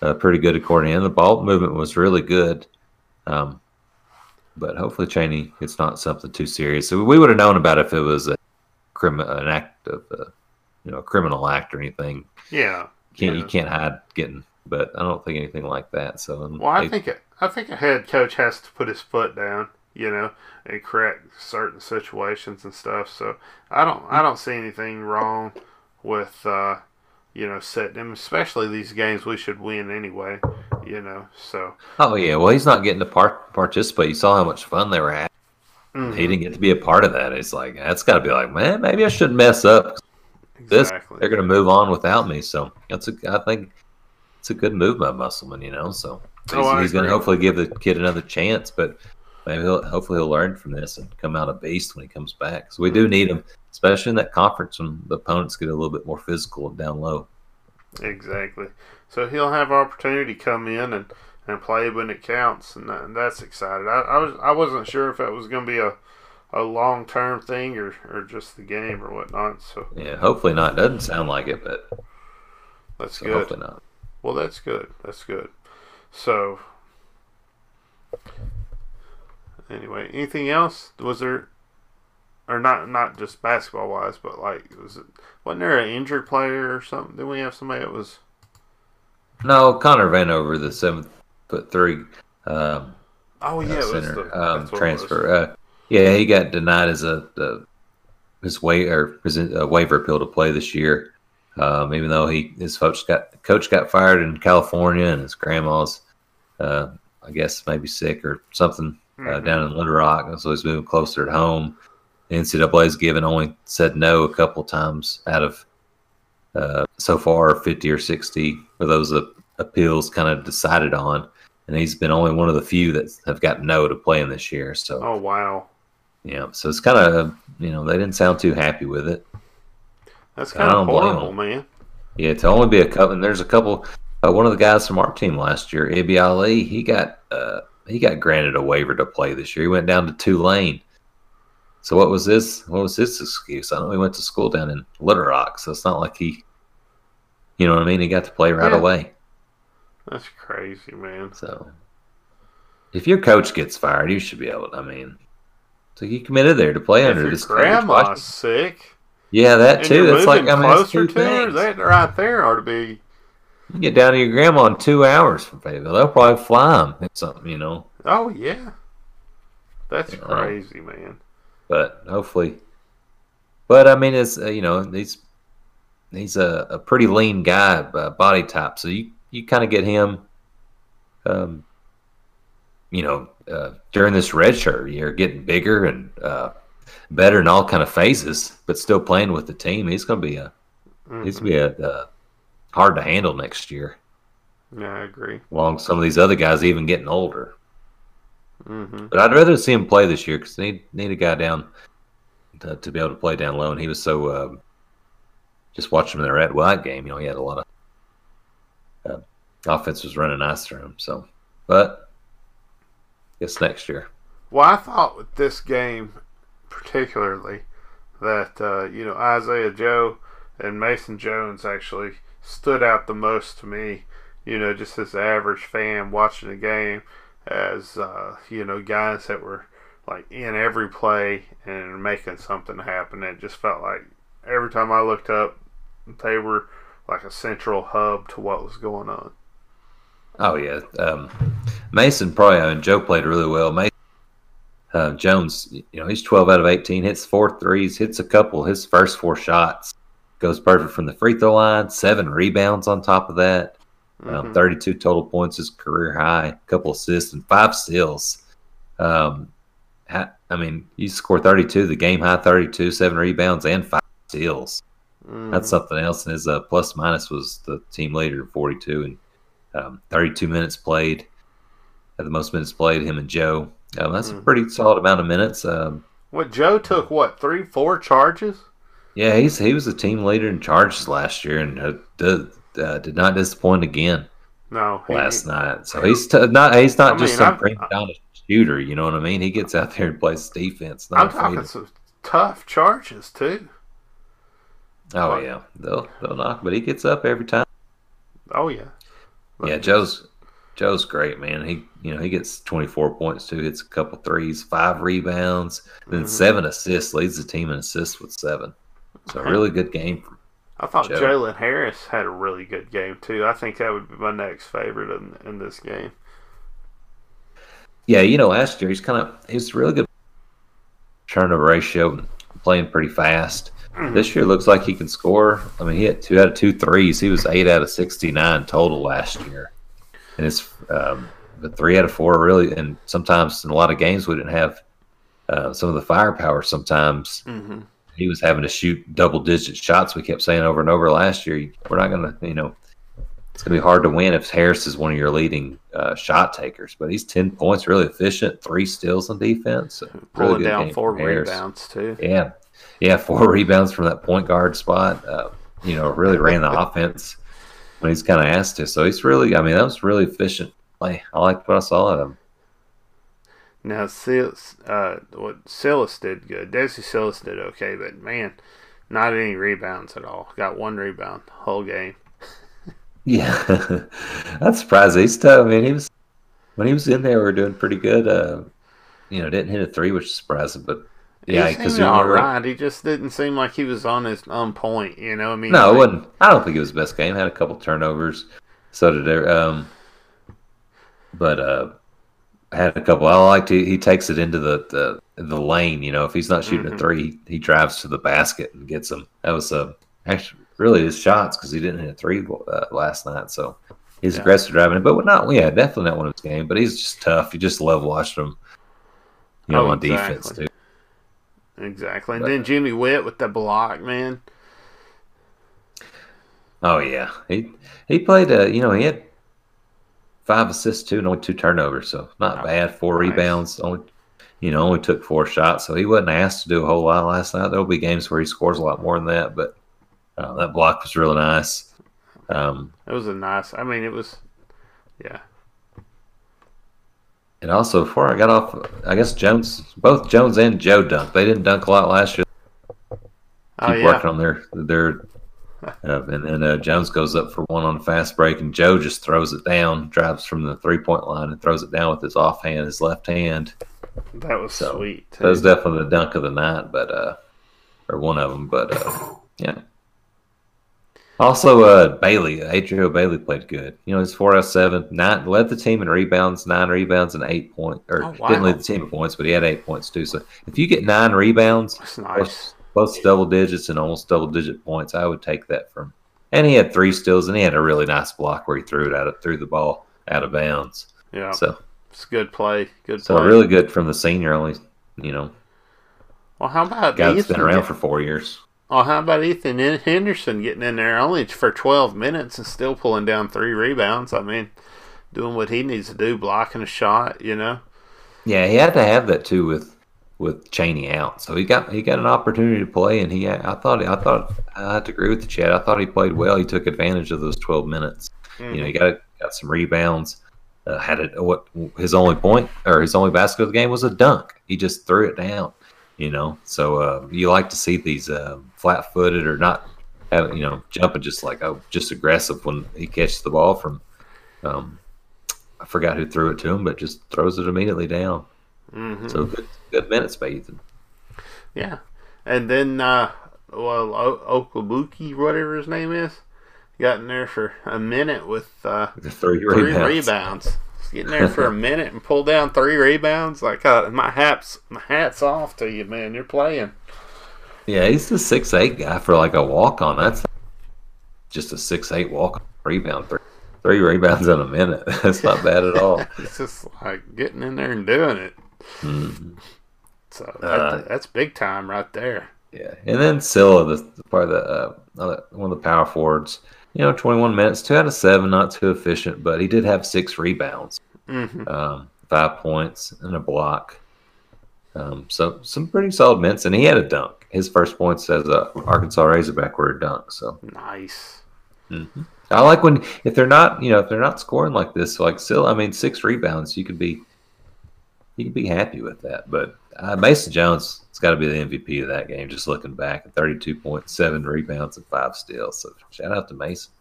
uh, pretty good according to him. The ball movement was really good. Um, but hopefully Chaney, it's not something too serious. So we would have known about it if it was a crim- an act of, uh, you know, a criminal act or anything. yeah. Can't Yeah. you can't hide getting, but I don't think anything like that. So Well, I they- think a- I think a head coach has to put his foot down, you know, and correct certain situations and stuff. So I don't I don't see anything wrong with uh, you know setting him, especially these games we should win anyway, you know. So oh yeah, well he's not getting to part participate. You saw how much fun they were having. mm, He didn't get to be a part of that. It's like that's got to be like, man, maybe I shouldn't mess up. This exactly. they're going to move on without me. So that's a I think it's a good move by Musselman. You know, so he's, Oh, he's going to hopefully give the kid another chance, but maybe he'll hopefully he'll learn from this and come out a beast when he comes back. So we do need him, especially in that conference when the opponents get a little bit more physical down low. Exactly. So he'll have opportunity to come in and, and play when it counts, and, that, and that's excited. I, I was I wasn't sure if that was going to be a a long term thing or, or just the game or whatnot. So Yeah, hopefully not. Doesn't sound like it, but that's so good. hopefully not. Well, that's good. That's good. So anyway, anything else? Was there? Or not, not just basketball wise, but like, was it? Wasn't there an injured player or something? Didn't we have somebody that was? No, Connor Vanover, the seven foot three um, Oh yeah, uh, it was center the, um, that's what it transfer. Uh, yeah, he got denied as a, a his way or his uh, waiver appeal to play this year. Um, even though he his coach got coach got fired in California and his grandma's, uh, I guess maybe sick or something uh, Mhm. down in Little Rock, so he's moving closer at home. The NCAA's given only said no a couple times out of uh, so far fifty or sixty of those uh, appeals kind of decided on, and he's been only one of the few that have got no to play in this year. So Oh wow, yeah, so it's kind of you know they didn't sound too happy with it. that's kind of horrible, man. Yeah, to only be a couple. And there's a couple. Uh, one of the guys from our team last year, Ibi Ali, he got uh, he got granted a waiver to play this year. He went down to Tulane. So what was this? What was his excuse? I know he went to school down in Little Rock, so it's not like he, you know what I mean. He got to play right Yeah. away. That's crazy, man. So if your coach gets fired, you should be able. to, I mean, so he committed there to play If under this coach. Grandma's should- sick, Yeah, that and too. It's like I mean, closer two to her, that right there ought to be. You get down to your grandma in two hours from Fayetteville. They'll probably fly him or something, you know. Oh yeah, that's Yeah. crazy, man. But hopefully, but I mean, it's uh, you know he's he's a, a pretty lean guy, uh, body type. So you you kind of get him, um, you know, uh, during this red shirt year, getting bigger and uh, better in all kind of phases, but still playing with the team. He's going to be a Mhm. he's going to be a, uh hard to handle next year. Yeah, I agree. Along with some of these other guys even getting older. hmm But I'd rather see him play this year because they need, need a guy down to, to be able to play down low. And he was so uh, just watching him in the red white game. You know, he had a lot of uh, offense was running nice through him. So, but guess next year. Well, I thought with this game particularly that uh, you know Isaiah Joe and Mason Jones actually stood out the most to me. You know, just as average fan watching the game, as uh, you know, guys that were like in every play and making something happen. It just felt like every time I looked up, they were like a central hub to what was going on. Oh yeah, um, Mason probably and Joe played really well. Mason uh, Jones, you know, he's twelve out of eighteen, hits four threes, hits a couple. His first four shots goes perfect from the free throw line. Seven rebounds on top of that. Um, Mhm. 32 total points is career high. A couple assists and five steals. Um, ha- I mean, you score 32, the game high 32, seven rebounds and five steals. Mhm. That's something else. And his uh, plus minus was the team leader, 42, and um, 32 minutes played. Had the most minutes played, him and Joe. Um, that's a Mhm. pretty solid amount of minutes. Um, What Joe took? What three, four charges? Yeah, he's he was a team leader in charges last year and uh, did, uh, did not disappoint again No, he- last night. So he's t- not he's not I just mean, some I've- prima shooter. You know what I mean? He gets out there and plays defense. Not I'm talking of- some tough charges too. oh yeah, they'll they'll knock, but he gets up every time. Oh yeah. Yeah, Joe's Joe's great, man. He you know he gets 24 points too, hits a couple threes, five rebounds, then Mhm. seven assists, leads the team in assists with seven. So Okay. really good game. I thought. Jalen Harris had a really good game too. I think that would be my next favorite in, in this game. yeah, you know, last year he's kind of he's really good turnover ratio, playing pretty fast. Mhm. This year looks like he can score. I mean, he had two out of two threes. He was eight out of 69 total last year, and it's um, but three out of four really. And sometimes in a lot of games we didn't have uh, some of the firepower. Sometimes Mhm. He was having to shoot double digit shots. We kept saying over and over last year, we're not going to, you know, it's going to be hard to win if Harris is one of your leading uh, shot takers. But he's 10 points, really efficient, three steals on defense. So really Pulling good down four rebounds too. Yeah. Yeah. Four rebounds from that point guard spot. Uh, you know, really ran the offense when he's kind of asked to. So he's really, I mean, that was really efficient play. I liked what I saw of him. Now Silas, uh, what Silas did good. Desi Silas did okay, but man, not any rebounds at all. Got one rebound whole game. Yeah, that's surprising. He's tough. I mean, he was when he was in there, we were doing pretty good. Uh, you know, didn't hit a three, which is surprising. But yeah, because all right. He just didn't seem like he was on his on point. You know, I mean, no, it like, wasn't. I don't think it was his best game. Had a couple turnovers. So did there. Um, but uh, had a couple. I liked he, he takes it into the, the the lane. You know, if he's not shooting Mhm. a three, he, drives to the basket and gets them. That was uh, actually really his shots because he didn't hit a three uh, last night. So he's Yeah. aggressive driving it, but not yeah, definitely not one of his game. But he's just tough. You just love watching him. You know, Oh, on defense too. exactly. And But- then Jimmy Whitt with the block, man. Oh yeah, he he played. Uh, you know, he had five assists too, and only two turnovers, so not Oh, bad. Four nice. rebounds, only you know, only took four shots, so he wasn't asked to do a whole lot last night. There'll be games where he scores a lot more than that, but uh, that block was really nice. Um, It was a nice. I mean, it was. Yeah. and also, before I got off, I guess Jones, both Jones and Joe dunked. They didn't dunk a lot last year. Oh Keep yeah. working on their their. Uh, and then uh, Jones goes up for one on a fast break, and Joe just throws it down, drives from the three point line, and throws it down with his offhand, his left hand. That was So, sweet. That was definitely the dunk of the night, but uh, or one of them. But uh, yeah. Also, uh, Bailey, Adrio Bailey played good. You know, he's four out of seven, nine, led the team in rebounds, nine rebounds and eight points. or Oh, wow. didn't lead the team in points, but he had eight points too. So if you get nine rebounds, That's nice. Close, close double digits and almost double digit points, I would take that from. And he had three steals, and he had a really nice block where he threw it out of threw the ball out of bounds. Yeah. So It's good play. Good so play. really good from the senior. Only you know Well, how about Guy Ethan? been around for four years. Oh, how about Ethan Henderson getting in there only for 12 minutes and still pulling down three rebounds? I mean, doing what he needs to do, blocking a shot, you know? Yeah, he had to have that too with with Chaney out. So he got he got an opportunity to play, and he I thought I thought I have to agree with the chat. I thought he played well. He took advantage of those twelve minutes. You know, he got got some rebounds. Uh, had it what his only point or his only basket of the game was a dunk. He just threw it down. You know, so uh, you like to see these uh, flat footed or not, have, you know, jumping just like oh, just aggressive when he catches the ball from. Um, I forgot who threw it to him, but just throws it immediately down. hmm So good, good minutes by Ethan. Yeah. And then, uh, well, o- Okabuki, whatever his name is, got in there for a minute with uh, The three, three rebounds. rebounds. Getting there for a minute and pull down three rebounds. Like, uh, my hats, my hats off to you, man. You're playing. Yeah, he's the six eight guy for like a walk on. That's just a six eight walk on rebound. Three, three rebounds in a minute. That's not bad at all. It's just like getting in there and doing it. Mhm. So Uh, that, that's big time right there. Yeah, and then Cylla, the part the uh, one of the power forwards. You know, twenty one minutes, two out of seven, not too efficient, but he did have six rebounds, hmm um, five points, and a block. Um, so some pretty solid minutes, and he had a dunk. His first points as a Arkansas Razorback were a dunk. So Nice. hmm I like when if they're not, you know, if they're not scoring like this, like still, I mean, six rebounds, you could be, you could be happy with that. But uh, Mason Jones has got to be the MVP of that game. Just looking back, at thirty-two point seven rebounds and five steals. So shout out to Mason.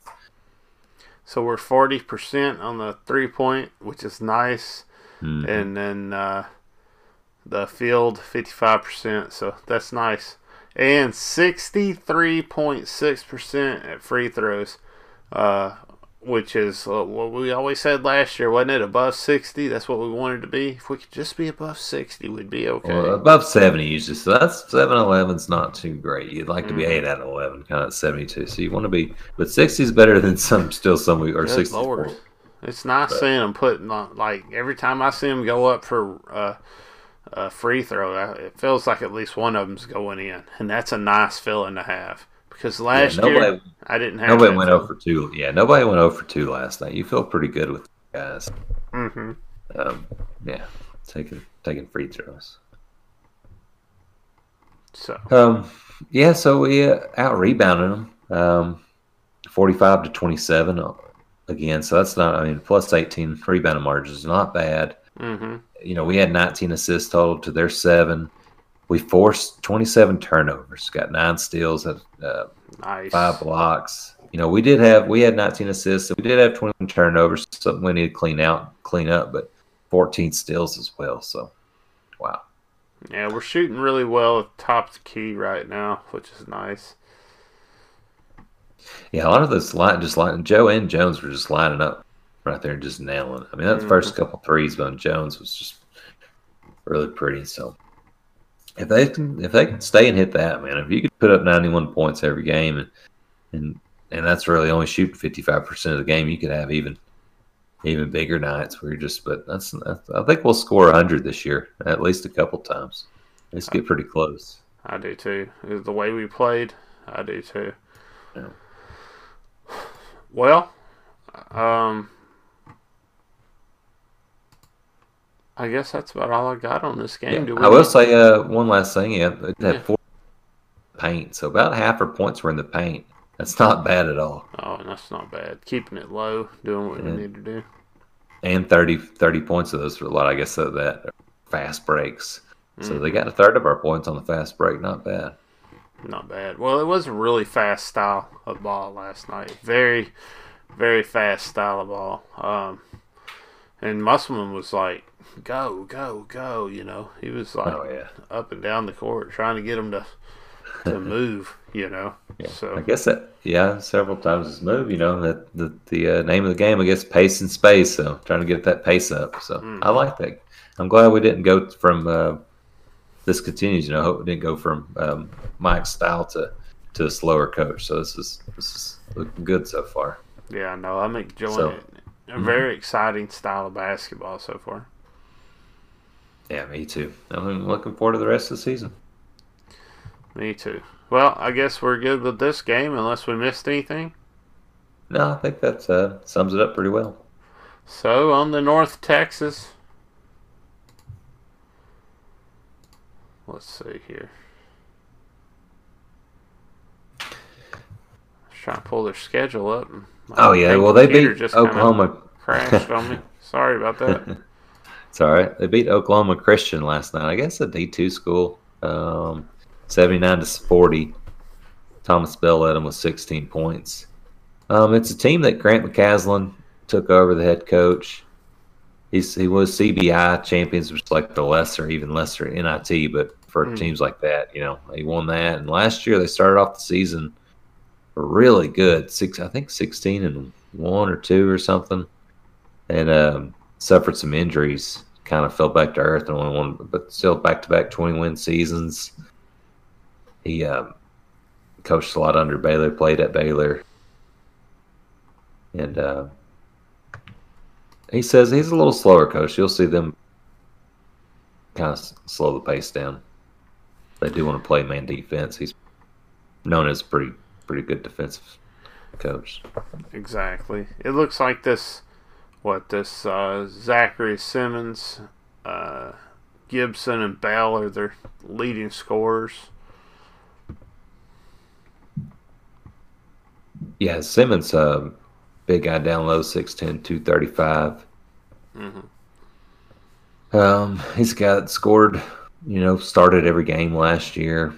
So we're forty percent on the three point, which is nice, Mhm. and then uh, the field fifty five percent. So that's nice, and sixty three point six percent at free throws, uh, which is uh, what we always said last year, wasn't it? Above sixty, that's what we wanted to be. If we could just be above sixty, we'd be okay. Well, above seventy usually. So that's seven eleven's not too great. You'd like to be Mhm. eight out of eleven, kind of seventy-two. So you want to be, but sixty is better than some still some we or Good sixty-four. Lord. It's nice But- seeing them putting on, like every time I see them go up for uh, a free throw, it feels like at least one of them's going in, and that's a nice feeling to have. Because last nobody- year I didn't have. Nobody went over two. Yeah, nobody went over two last night. You feel pretty good with the guys. Mhm. Um, yeah, taking taking free throws. So Um, yeah, so we uh, out rebounded them, um, forty-five to twenty-seven uh, again. So that's not. I mean, plus eighteen rebounding margins is not bad. hmm You know, we had nineteen assists total to their seven. We forced twenty-seven turnovers. Got nine steals, had uh, nice. five blocks. You know, we did have we had 19 assists. We did have 21 turnovers, something we need to clean out, clean up, but 14 steals as well. So, wow. Yeah, we're shooting really well at top the key right now, which is nice. Yeah, a lot of those line just line Joe and Jones were just lining up right there and just nailing. I mean, that first couple threes by Jones was just really pretty. So, if they can if they can stay and hit that, man, if you could put up 91 points every game and and and that's really only shooting 55 percent of the game, you could have even even bigger nights where you're just. But that's, that's I think we'll score 100 this year at least a couple times. Let's get pretty close. I do too. The way we played, I do too. Yeah. Well, um, I guess that's about all I got on this game. Yeah, I will need- say uh, one last thing. Yeah, they had Yeah. four paint, so about half her points were in the paint. That's not bad at all. Oh, that's not bad. Keeping it low, doing what Yeah. we need to do. And 30, 30 points of those were a lot, I guess, of that fast breaks. So Mm-hmm. they got a third of our points on the fast break. Not bad. Not bad. Well, it was a really fast style of ball last night. Very, very fast style of ball. Um, and Musselman was like, "Go, go, go!" You know, he was like Oh yeah, up and down the court trying to get him to to move. You know, yeah. so I guess that yeah, several times this move. You know that the the uh, name of the game, I guess, pace and space. So trying to get that pace up. So Mm. I like that. I'm glad we didn't go from uh, this continues. You know, I hope we didn't go from um, Mike's style to to a slower coach. So this is this is looking good so far. yeah, no, I'm enjoying So- it. A very exciting style of basketball so far. Yeah, me too. I'm looking forward to the rest of the season. Me too. Well, I guess we're good with this game unless we missed anything. No, I think that uh, sums it up pretty well. So on the North Texas. Let's see here. trying to pull their schedule up. oh yeah, well they beat Oklahoma. Crashed on me. Sorry about that. It's all right. They beat Oklahoma Christian last night. I guess a D two school, um, seventy nine to forty. Thomas Bell led them with sixteen points. Um, it's a team that Grant McCasland took over the head coach. He's, he was CBI champions, which is like the lesser, even lesser NIT, but for mm. teams like that, you know, he won that. And last year they started off the season really good. Six, I think, sixteen and one or two or something, and um, suffered some injuries. Kind of fell back to earth and only one, but still back to back twenty win seasons. He um, coached a lot under Baylor, played at Baylor, and uh, he says he's a little slower coach. You'll see them kind of slow the pace down. They do want to play man defense. He's known as pretty pretty good defensive coach. Exactly. It looks like this, what this uh, Zachary Simmons, uh, Gibson, and Bell are their leading scorers. Yeah, Simmons, uh, big guy down low, 6'10", 235. Mm-hmm. Um, he's that scored, you know, started every game last year,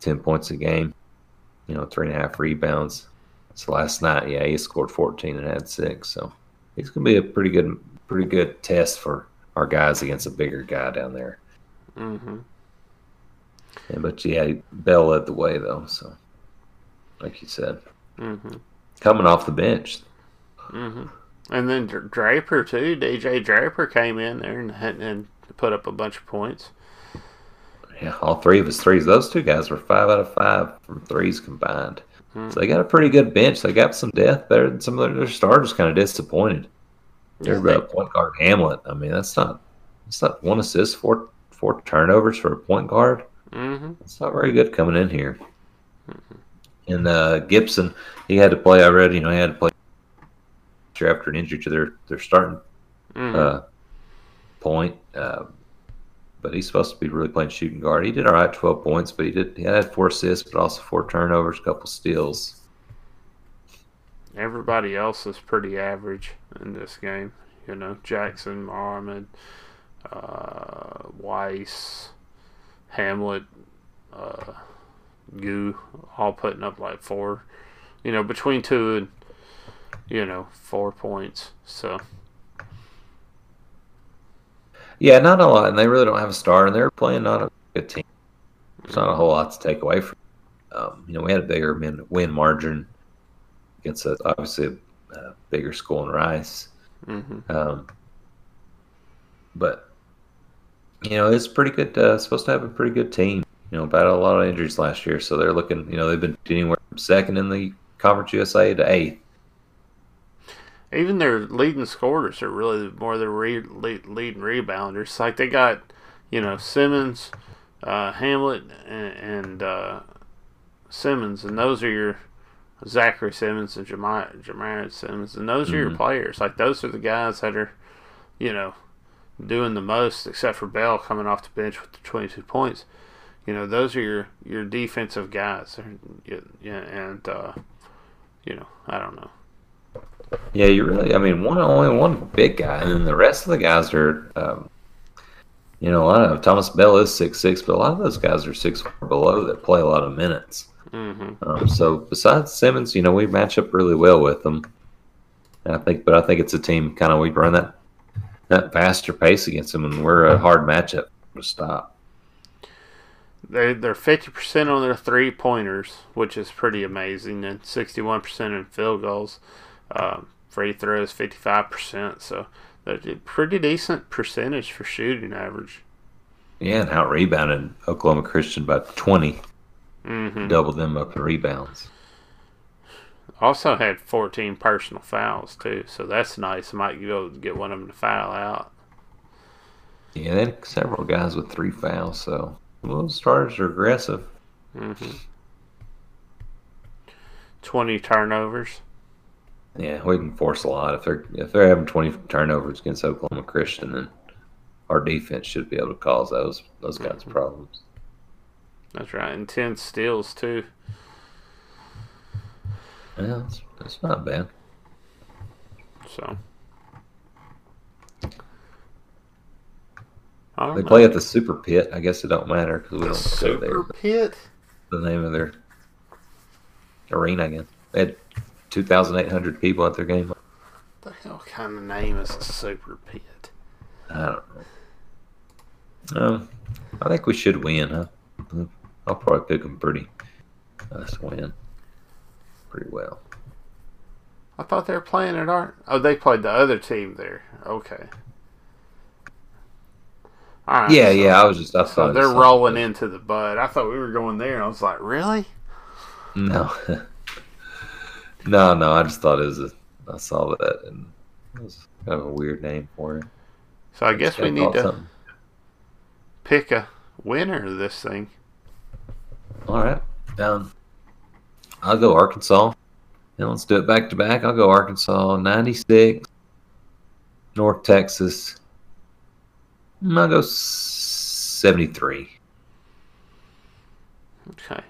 10 points a game you know, three and a half rebounds. So last night, yeah, he scored 14 and had six. So he's going to be a pretty good, pretty good test for our guys against a bigger guy down there. Mm-hmm. Yeah, but yeah, Bell led the way though. So, like you said, mm-hmm. coming off the bench. Mm-hmm. And then Draper too. DJ Draper came in there and, and put up a bunch of points. Yeah, all three of his threes. Those two guys were five out of five from threes combined. Hmm. So they got a pretty good bench. They got some depth better than some of their, starters. Kind of disappointed. They're yeah, point guard Hamlet. I mean, that's not that's not one assist, four four turnovers for a point guard. Mm-hmm. It's not very good coming in here. Mm-hmm. And uh, Gibson, he had to play. I read, you know, he had to play after an injury to their their starting mm-hmm. uh, point. Uh, but he's supposed to be really playing shooting guard. He did all right, twelve points, but he did he had four assists, but also four turnovers, a couple steals. Everybody else is pretty average in this game. You know, Jackson, Mohammed, uh, Weiss, Hamlet, uh, Goo, all putting up like four. You know, between two and you know four points. So yeah, not a lot, and they really don't have a star, and they're playing not a good team. There's not a whole lot to take away from. Um, you know, we had a bigger win margin against a, obviously a, bigger school in Rice, mm-hmm. um, but you know it's pretty good. Uh, supposed to have a pretty good team. You know, battled a lot of injuries last year, so they're looking. You know, they've been anywhere from second in the Conference USA to eighth even their leading scorers are really more the re- lead, leading rebounders. Like they got, you know, Simmons, uh, Hamlet, and, and uh, Simmons, and those are your Zachary Simmons and Jamar Simmons, and those mm-hmm. are your mm-hmm. players. Like those are the guys that are, you know, doing the most, except for Bell coming off the bench with the 22 points. You know, those are your your defensive guys. Yeah, and uh, you know, I don't know. Yeah, you really. I mean, one only one big guy, and then the rest of the guys are. Um, you know, a lot of Thomas Bell is six six, but a lot of those guys are six below that play a lot of minutes. Mm-hmm. Um, so besides Simmons, you know, we match up really well with them. And I think, but I think it's a team kind of we run that that faster pace against them, and we're a hard matchup to stop. They they're fifty percent on their three pointers, which is pretty amazing, and sixty one percent in field goals. Um, free throws 55%. So that's a pretty decent percentage for shooting average. Yeah, and out rebounded Oklahoma Christian by 20. Mm-hmm. Doubled them up in rebounds. Also had 14 personal fouls, too. So that's nice. Might go get one of them to foul out. Yeah, they had several guys with three fouls. So those starters are aggressive. Mm-hmm. 20 turnovers. Yeah, we can force a lot if they're if they're having twenty turnovers against Oklahoma Christian, then our defense should be able to cause those those kinds of mm-hmm. problems. That's right, and 10 steals too. Yeah, that's, that's not bad. So. They play at the Super Pit. I guess it don't matter because we don't Super go there. Super Pit. The name of their arena again. They had two thousand eight hundred people at their game. What the hell kind of name is a Super Pit? I don't know. Um, I think we should win, huh? I'll probably pick them pretty us win pretty well. I thought they were playing at our. Oh, they played the other team there. Okay. All right. Yeah, so- yeah. I was just I thought it they're rolling good. into the bud. I thought we were going there. I was like, really? No, no, no. I just thought it was. A, I saw that and it was kind of a weird name for it. So I guess we need to something. pick a winner of this thing. All right. Um, I'll go Arkansas. Now let's do it back to back. I'll go Arkansas 96, North Texas. I'll go 73. Okay.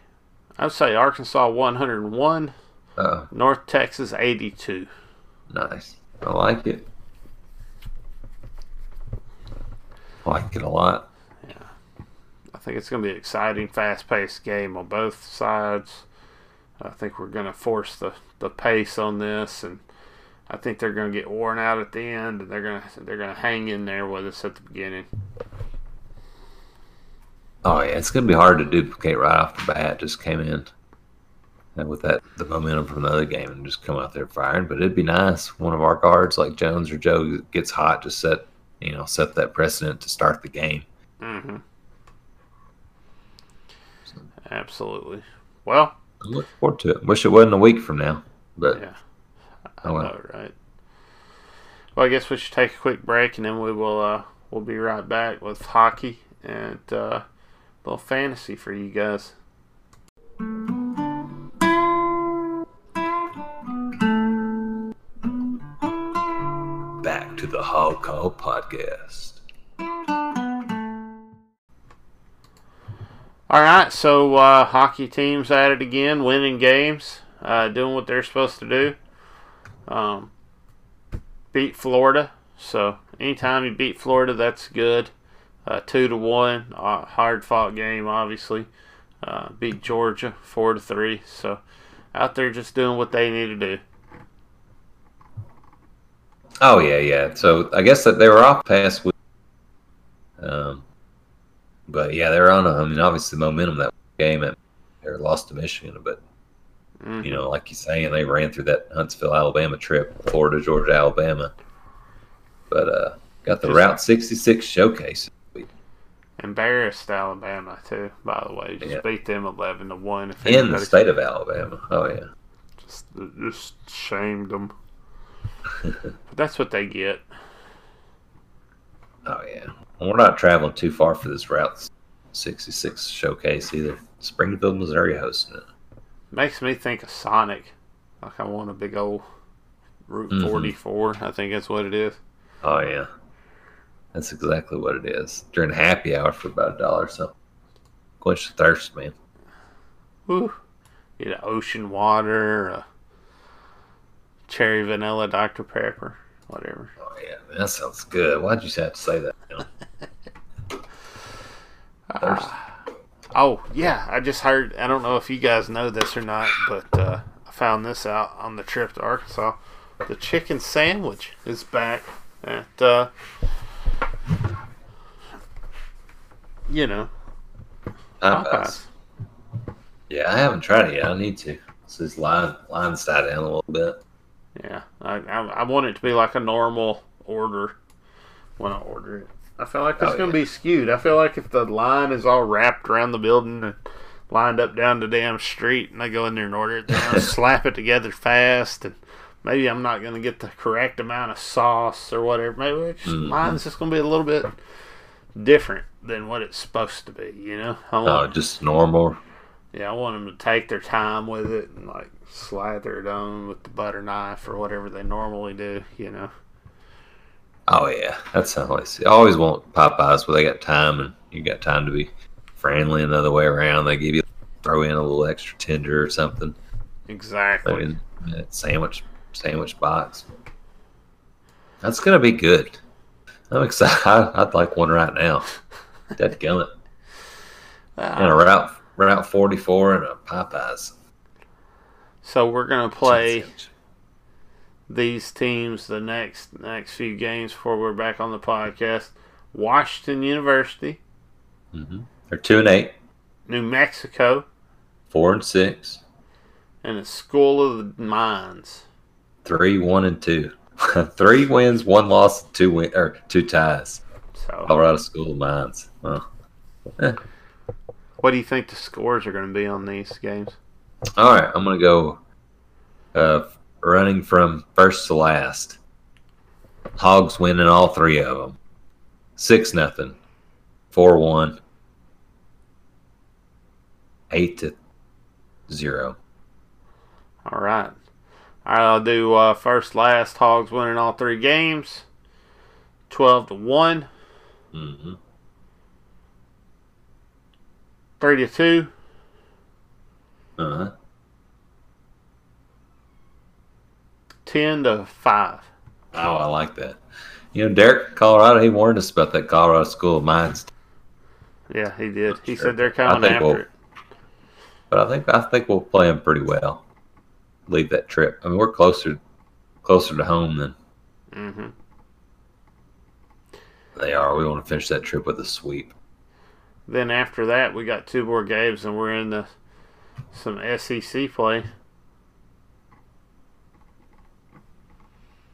I would say Arkansas 101, Oh, North Texas 82. nice. I like it. I like it a lot. Yeah. I think it's going to be an exciting, fast paced game on both sides. I think we're going to force the, the pace on this, and I think they're going to get worn out at the end, and they're going to they're going to hang in there with us at the beginning. Oh yeah, it's gonna be hard to duplicate right off the bat. Just came in and with that the momentum from the other game and just come out there firing. But it'd be nice one of our guards like Jones or Joe gets hot, just set you know set that precedent to start the game. hmm Absolutely. Well, I look forward to it. Wish it wasn't a week from now, but yeah. I well. know, right? Well, I guess we should take a quick break, and then we will uh, we'll be right back with hockey and uh, a little fantasy for you guys. Hog Call podcast. All right, so uh, hockey teams at it again, winning games, uh, doing what they're supposed to do. Um, beat Florida, so anytime you beat Florida, that's good. Uh, two to one, hard fought game, obviously. Uh, beat Georgia four to three, so out there just doing what they need to do. Oh yeah, yeah. So I guess that they were off past week. Um, but yeah, they're on. A, I mean, obviously, the momentum that game at they lost to Michigan, but Mhm. you know, like you're saying, they ran through that Huntsville, Alabama trip, Florida, Georgia, Alabama. But uh, got the Just- Route 66 showcase. Embarrassed Alabama too, by the way. Just Yeah. beat them eleven to one. In the state of Alabama. Oh yeah. just, just shamed them. that's what they get. Oh yeah. We're not traveling too far for this Route 66 showcase either. Springfield, Missouri, hosting it. Makes me think of Sonic. Like I want a big old Route Mhm. 44. I think that's what it is. Oh yeah, that's exactly what it is. During happy hour for about a dollar or something. Quench the thirst, man. Woo. Get an ocean water, a cherry vanilla Dr. Pepper, whatever. Oh yeah, that sounds good. Why'd you have to say that? You know? Thirst. Oh, yeah. I just heard, I don't know if you guys know this or not, but uh, I found this out on the trip to Arkansas. The chicken sandwich is back at, uh, you know, Popeyes. Popeyes. Yeah, I haven't tried it yet. I need to. So this line line side down a little bit. Yeah, I, I, I want it to be like a normal order when I order it. I feel like it's Oh, going to yeah. be skewed. I feel like if the line is all wrapped around the building and lined up down the damn street, and I go in there and order it, going to slap it together fast, and maybe I'm not going to get the correct amount of sauce or whatever. Maybe just, Mhm. mine's just going to be a little bit different than what it's supposed to be. You know, I Oh, just normal. Yeah, I want them to take their time with it and like slather it on with the butter knife or whatever they normally do. You know. Oh yeah, that's always. I always want Popeyes where they got time and you got time to be friendly another way around. They give you throw in a little extra tender or something. Exactly. I mean, sandwich sandwich box. That's gonna be good. I'm excited. I'd like one right now. Dead gummit. Ah. And a route route 44 and a Popeyes. So we're gonna play these teams the next next few games before we're back on the podcast. Washington University. Mm-hmm. They're two and eight. New Mexico. Four and six. And the School of the Mines. Three, one, and two. Three wins, one loss, two win or two ties. So Colorado School of Mines. Huh. What do you think the scores are going to be on these games? All right, I'm going to go uh, running from first to last. Hogs winning all three of them. Six nothing, four one, eight to zero. All right. All right, I'll do uh, first, last. Hogs winning all three games, twelve to one. Mm-hmm. Three to two. Uh huh. Ten to five. Oh, I like that. You know, Derek, Colorado, he warned us about that Colorado School of Mines. Yeah, he did. He sure. said they're coming after we'll, it. But I think I think we'll play them pretty well. Leave that trip. I mean, we're closer closer to home than mm-hmm. they are. We want to finish that trip with a sweep. Then after that, we got two more games, and we're in the some SEC play.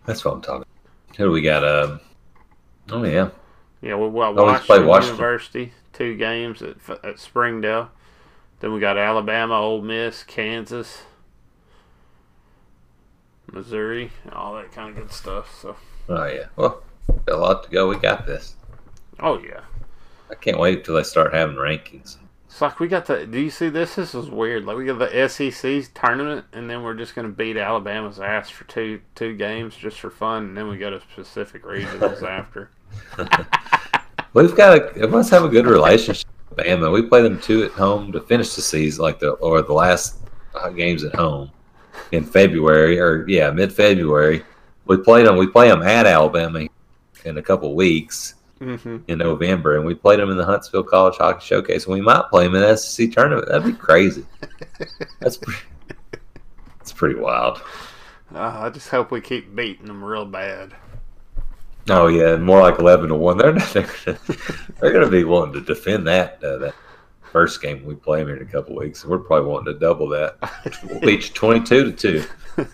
That's what I'm talking. Who do we got? Um, oh yeah, yeah. We got oh, Washington, Washington, University two games at at Springdale. Then we got Alabama, Ole Miss, Kansas, Missouri, all that kind of good stuff. So. Oh yeah. Well, a lot to go. We got this. Oh yeah. I can't wait till they start having rankings. It's like we got the. Do you see this? This is weird. Like we got the SEC tournament, and then we're just going to beat Alabama's ass for two two games just for fun, and then we go to specific regions after. We've got a. It must have a good relationship with Bama. We play them two at home to finish the season, like the or the last games at home in February or yeah, mid February. We played them. We play them at Alabama in a couple weeks mm-hmm. in November, and we played them in the Huntsville College Hockey Showcase, and we might play them in the SEC tournament. That'd be crazy. that's pretty, that's pretty wild. Uh, I just hope we keep beating them real bad. Oh yeah, more like eleven to one. They're they're, to be wanting to defend that uh, that first game we play them in a couple weeks. We're probably wanting to double that. We'll each twenty two to two.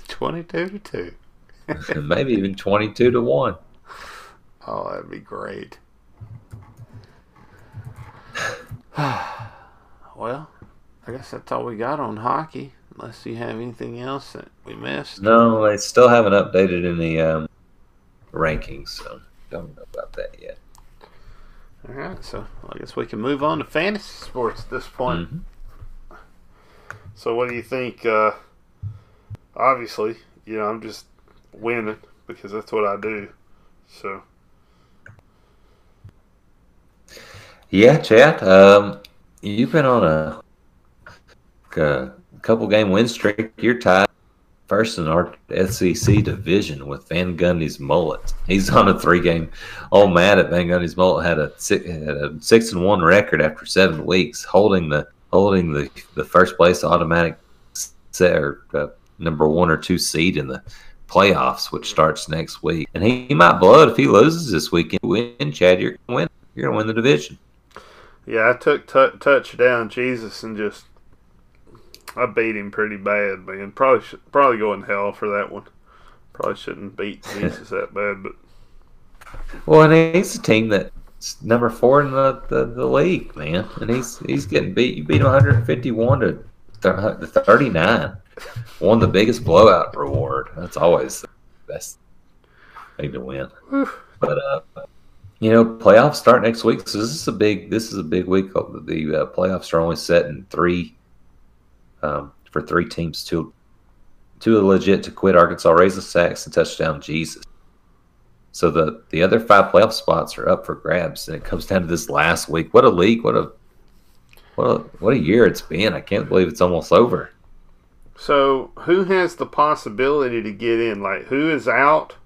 twenty two to two. maybe even twenty two to one. Oh, that'd be great. well, I guess that's all we got on hockey. Unless you have anything else that we missed. No, they still haven't updated any um, rankings, so don't know about that yet. All right, so I guess we can move on to fantasy sports at this point. Mm-hmm. So, what do you think? Uh, obviously, you know, I'm just winning because that's what I do. So, yeah, Chad, um, you've been on a, a couple game win streak. You're tied first in our SEC division with Van Gundy's mullet. He's on a three game. Old Matt at Van Gundy's mullet had a six, had a six and one record after seven weeks, holding the holding the the first place automatic set or uh, number one or two seed in the playoffs, which starts next week. And he, he might blow it if he loses this weekend. Win, Chad, you're gonna win. You're gonna win the division. Yeah, I took t- touchdown Jesus and just I beat him pretty bad, man. Probably should, probably go in hell for that one. Probably shouldn't beat Jesus that bad, but well, and he's a team that's number four in the, the, the league, man, and he's he's getting beat. You beat him 151 to 39. Won the biggest blowout reward. That's always the best thing to win. but uh, you know, playoffs start next week, so this is a big this is a big week. The uh, playoffs are only set in three um, for three teams. Two, two are legit to quit. Arkansas raises sacks and touchdown Jesus. So the the other five playoff spots are up for grabs, and it comes down to this last week. What a league! What a what a what a year it's been. I can't believe it's almost over. So who has the possibility to get in? Like who is out?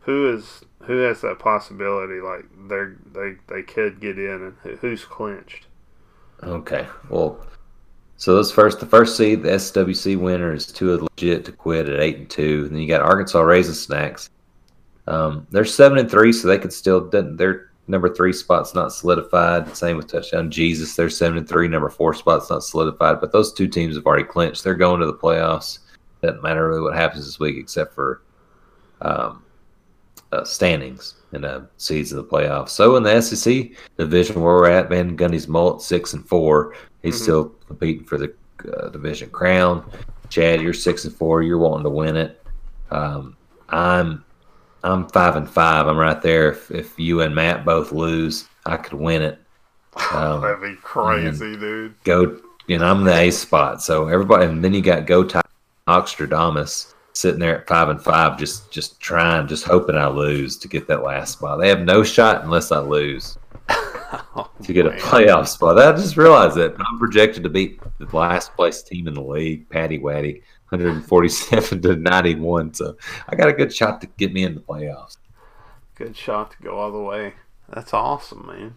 Who is who has that possibility? Like they they they could get in, and who's clinched? Okay, well, so those first the first seed, the SWC winner is two legit to quit at eight and two. And then you got Arkansas Raisin Snacks. Um, they're seven and three, so they could still their number three spot's not solidified. Same with Touchdown Jesus, they're seven and three. Number four spot's not solidified, but those two teams have already clinched. They're going to the playoffs. Doesn't matter really what happens this week, except for um, uh, standings and uh, seeds of the playoffs. So in the SEC division where we're at, Van Gundy's mullet six and four. He's mm-hmm. still competing for the uh, division crown. Chad, you're six and four. You're wanting to win it. Um, I'm I'm five and five. I'm right there. If, if you and Matt both lose, I could win it. Um, That'd be crazy, dude. Go, you know, I'm the A spot. So everybody, and then you got Go Ty Oxtradamus sitting there at five and five, just just trying, just hoping I lose to get that last spot. They have no shot unless I lose oh, to get man. a playoff spot. I just realized that I'm projected to beat the last place team in the league, Patty Waddy, 147 to 91. So I got a good shot to get me in the playoffs. Good shot to go all the way. That's awesome, man.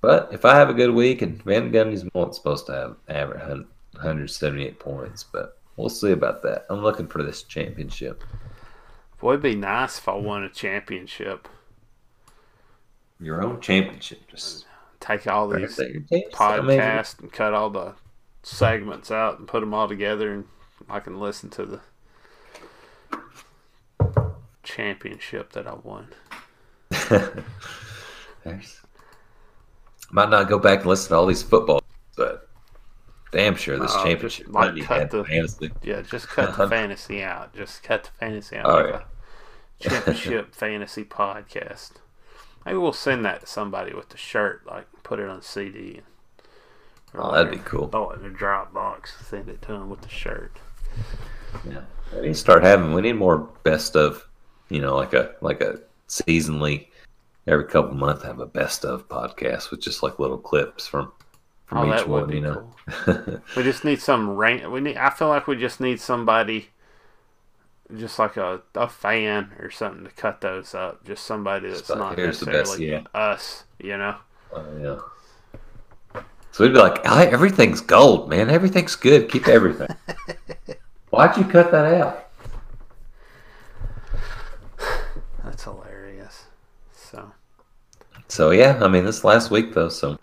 But if I have a good week, and Van Gundy's not supposed to have average 178 points, but we'll see about that. I'm looking for this championship. Boy, it'd be nice if I won a championship. Your own championship, just uh, take all these podcasts and cut all the segments out and put them all together, and I can listen to the championship that I won. Might not go back and listen to all these football, but damn sure this uh, championship just, like cut the fantasy. Yeah, just cut the fantasy out. Just cut the fantasy out. Oh, like yeah. championship fantasy podcast. Maybe we'll send that to somebody with the shirt, like put it on CD. oh, that'd be cool. Throw it in a Dropbox, send it to them with the shirt. Yeah, we need to start having. We need more best of, you know, like a like a seasonally, every couple months have a best of podcast with just like little clips from from oh, each one. You know, cool. we just need some rain. We need. I feel like we just need somebody just like a, a fan or something to cut those up. Just somebody that's not necessarily best, yeah. us, you know. Uh, yeah. So we'd be like, everything's gold, man. Everything's good. Keep everything. Why'd you cut that out? That's hilarious. So. So yeah, I mean, this last week though, so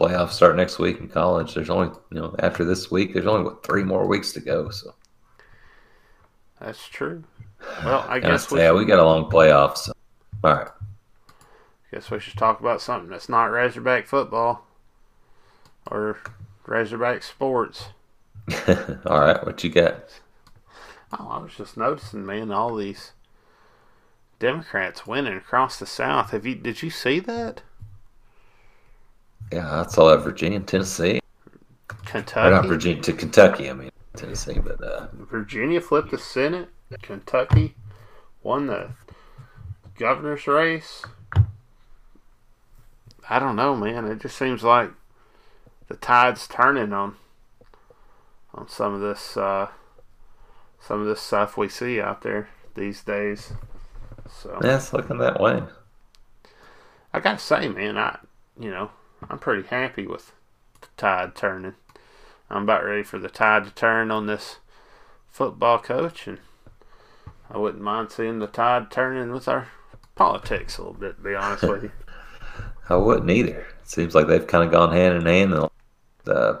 playoffs start next week in college. There's only you know after this week, there's only what three more weeks to go. So. That's true. Well, I guess we yeah, should, we got a long playoffs. So. All right. Guess we should talk about something that's not Razorback football or Razorback sports. all right, what you got? Oh, I was just noticing, man, all these Democrats winning across the South. Have you? Did you see that? Yeah, that's all that Virginia and Tennessee. Kentucky. Or not Virginia to Kentucky. I mean. Tennessee, but uh, Virginia flipped the Senate. Kentucky won the governor's race. I don't know, man. It just seems like the tide's turning on on some of this uh, some of this stuff we see out there these days. So yeah, it's looking that way. I gotta say, man, I you know I'm pretty happy with the tide turning. I'm about ready for the tide to turn on this football coach, and I wouldn't mind seeing the tide turning with our politics a little bit. To be honest with you, I wouldn't either. It seems like they've kind of gone hand in hand in the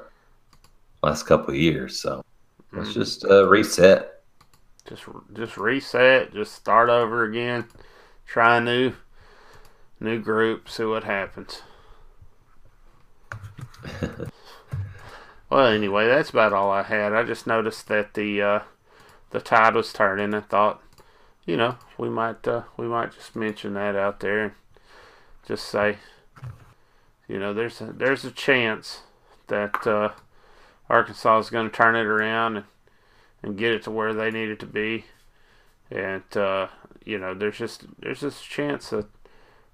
last couple of years. So let's mm-hmm. just uh, reset. Just just reset. Just start over again. Try a new new group. See what happens. Well, anyway, that's about all I had. I just noticed that the uh, the tide was turning. I thought, you know, we might uh, we might just mention that out there and just say, you know, there's a, there's a chance that uh, Arkansas is going to turn it around and, and get it to where they need it to be. And uh, you know, there's just there's this chance that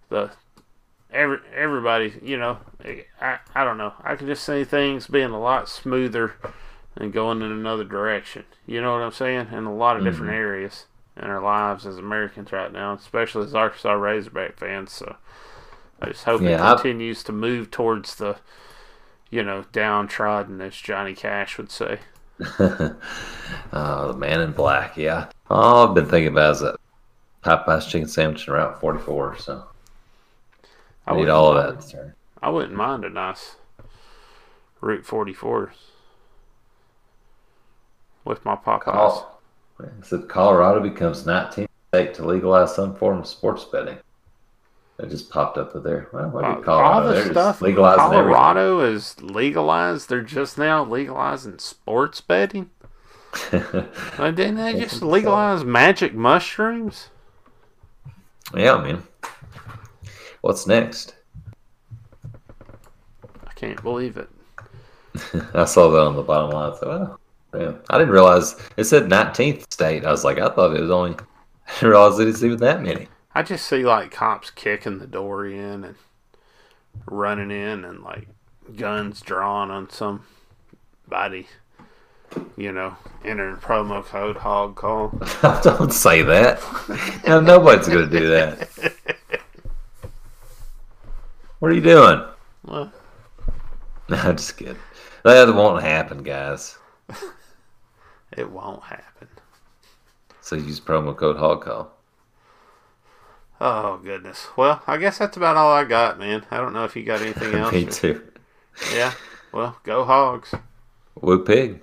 the every everybody, you know, I I don't know. I can just see things being a lot smoother and going in another direction. You know what I'm saying? In a lot of mm-hmm. different areas in our lives as Americans right now, especially as Arkansas Razorback fans. So I just hope yeah, it continues I... to move towards the, you know, downtrodden, as Johnny Cash would say. oh, the man in black, yeah. All I've been thinking about is that Popeye's chicken sandwich in Route 44, so I, I need all of that. I wouldn't mind a nice Route 44 with my Popeyes. Said Colorado becomes 19th state to legalize some form of sports betting. It just popped up there. Well, what uh, Colorado? All the stuff Colorado everything. is legalized. They're just now legalizing sports betting. well, didn't they just legalize magic mushrooms? Yeah, I mean, what's next? I can't believe it. I saw that on the bottom line. So, well, yeah, I didn't realize it said 19th state. I was like, I thought it was only. I didn't realize it was even that many. I just see like cops kicking the door in and running in and like guns drawn on somebody. You know, entering promo code hog call. Don't say that. no, nobody's going to do that. What are you doing? What? No, I'm just kidding. That won't happen, guys. It won't happen. So use promo code HogCall. Oh goodness. Well, I guess that's about all I got, man. I don't know if you got anything else. Me too. Yeah. Well, go hogs. Woo pig.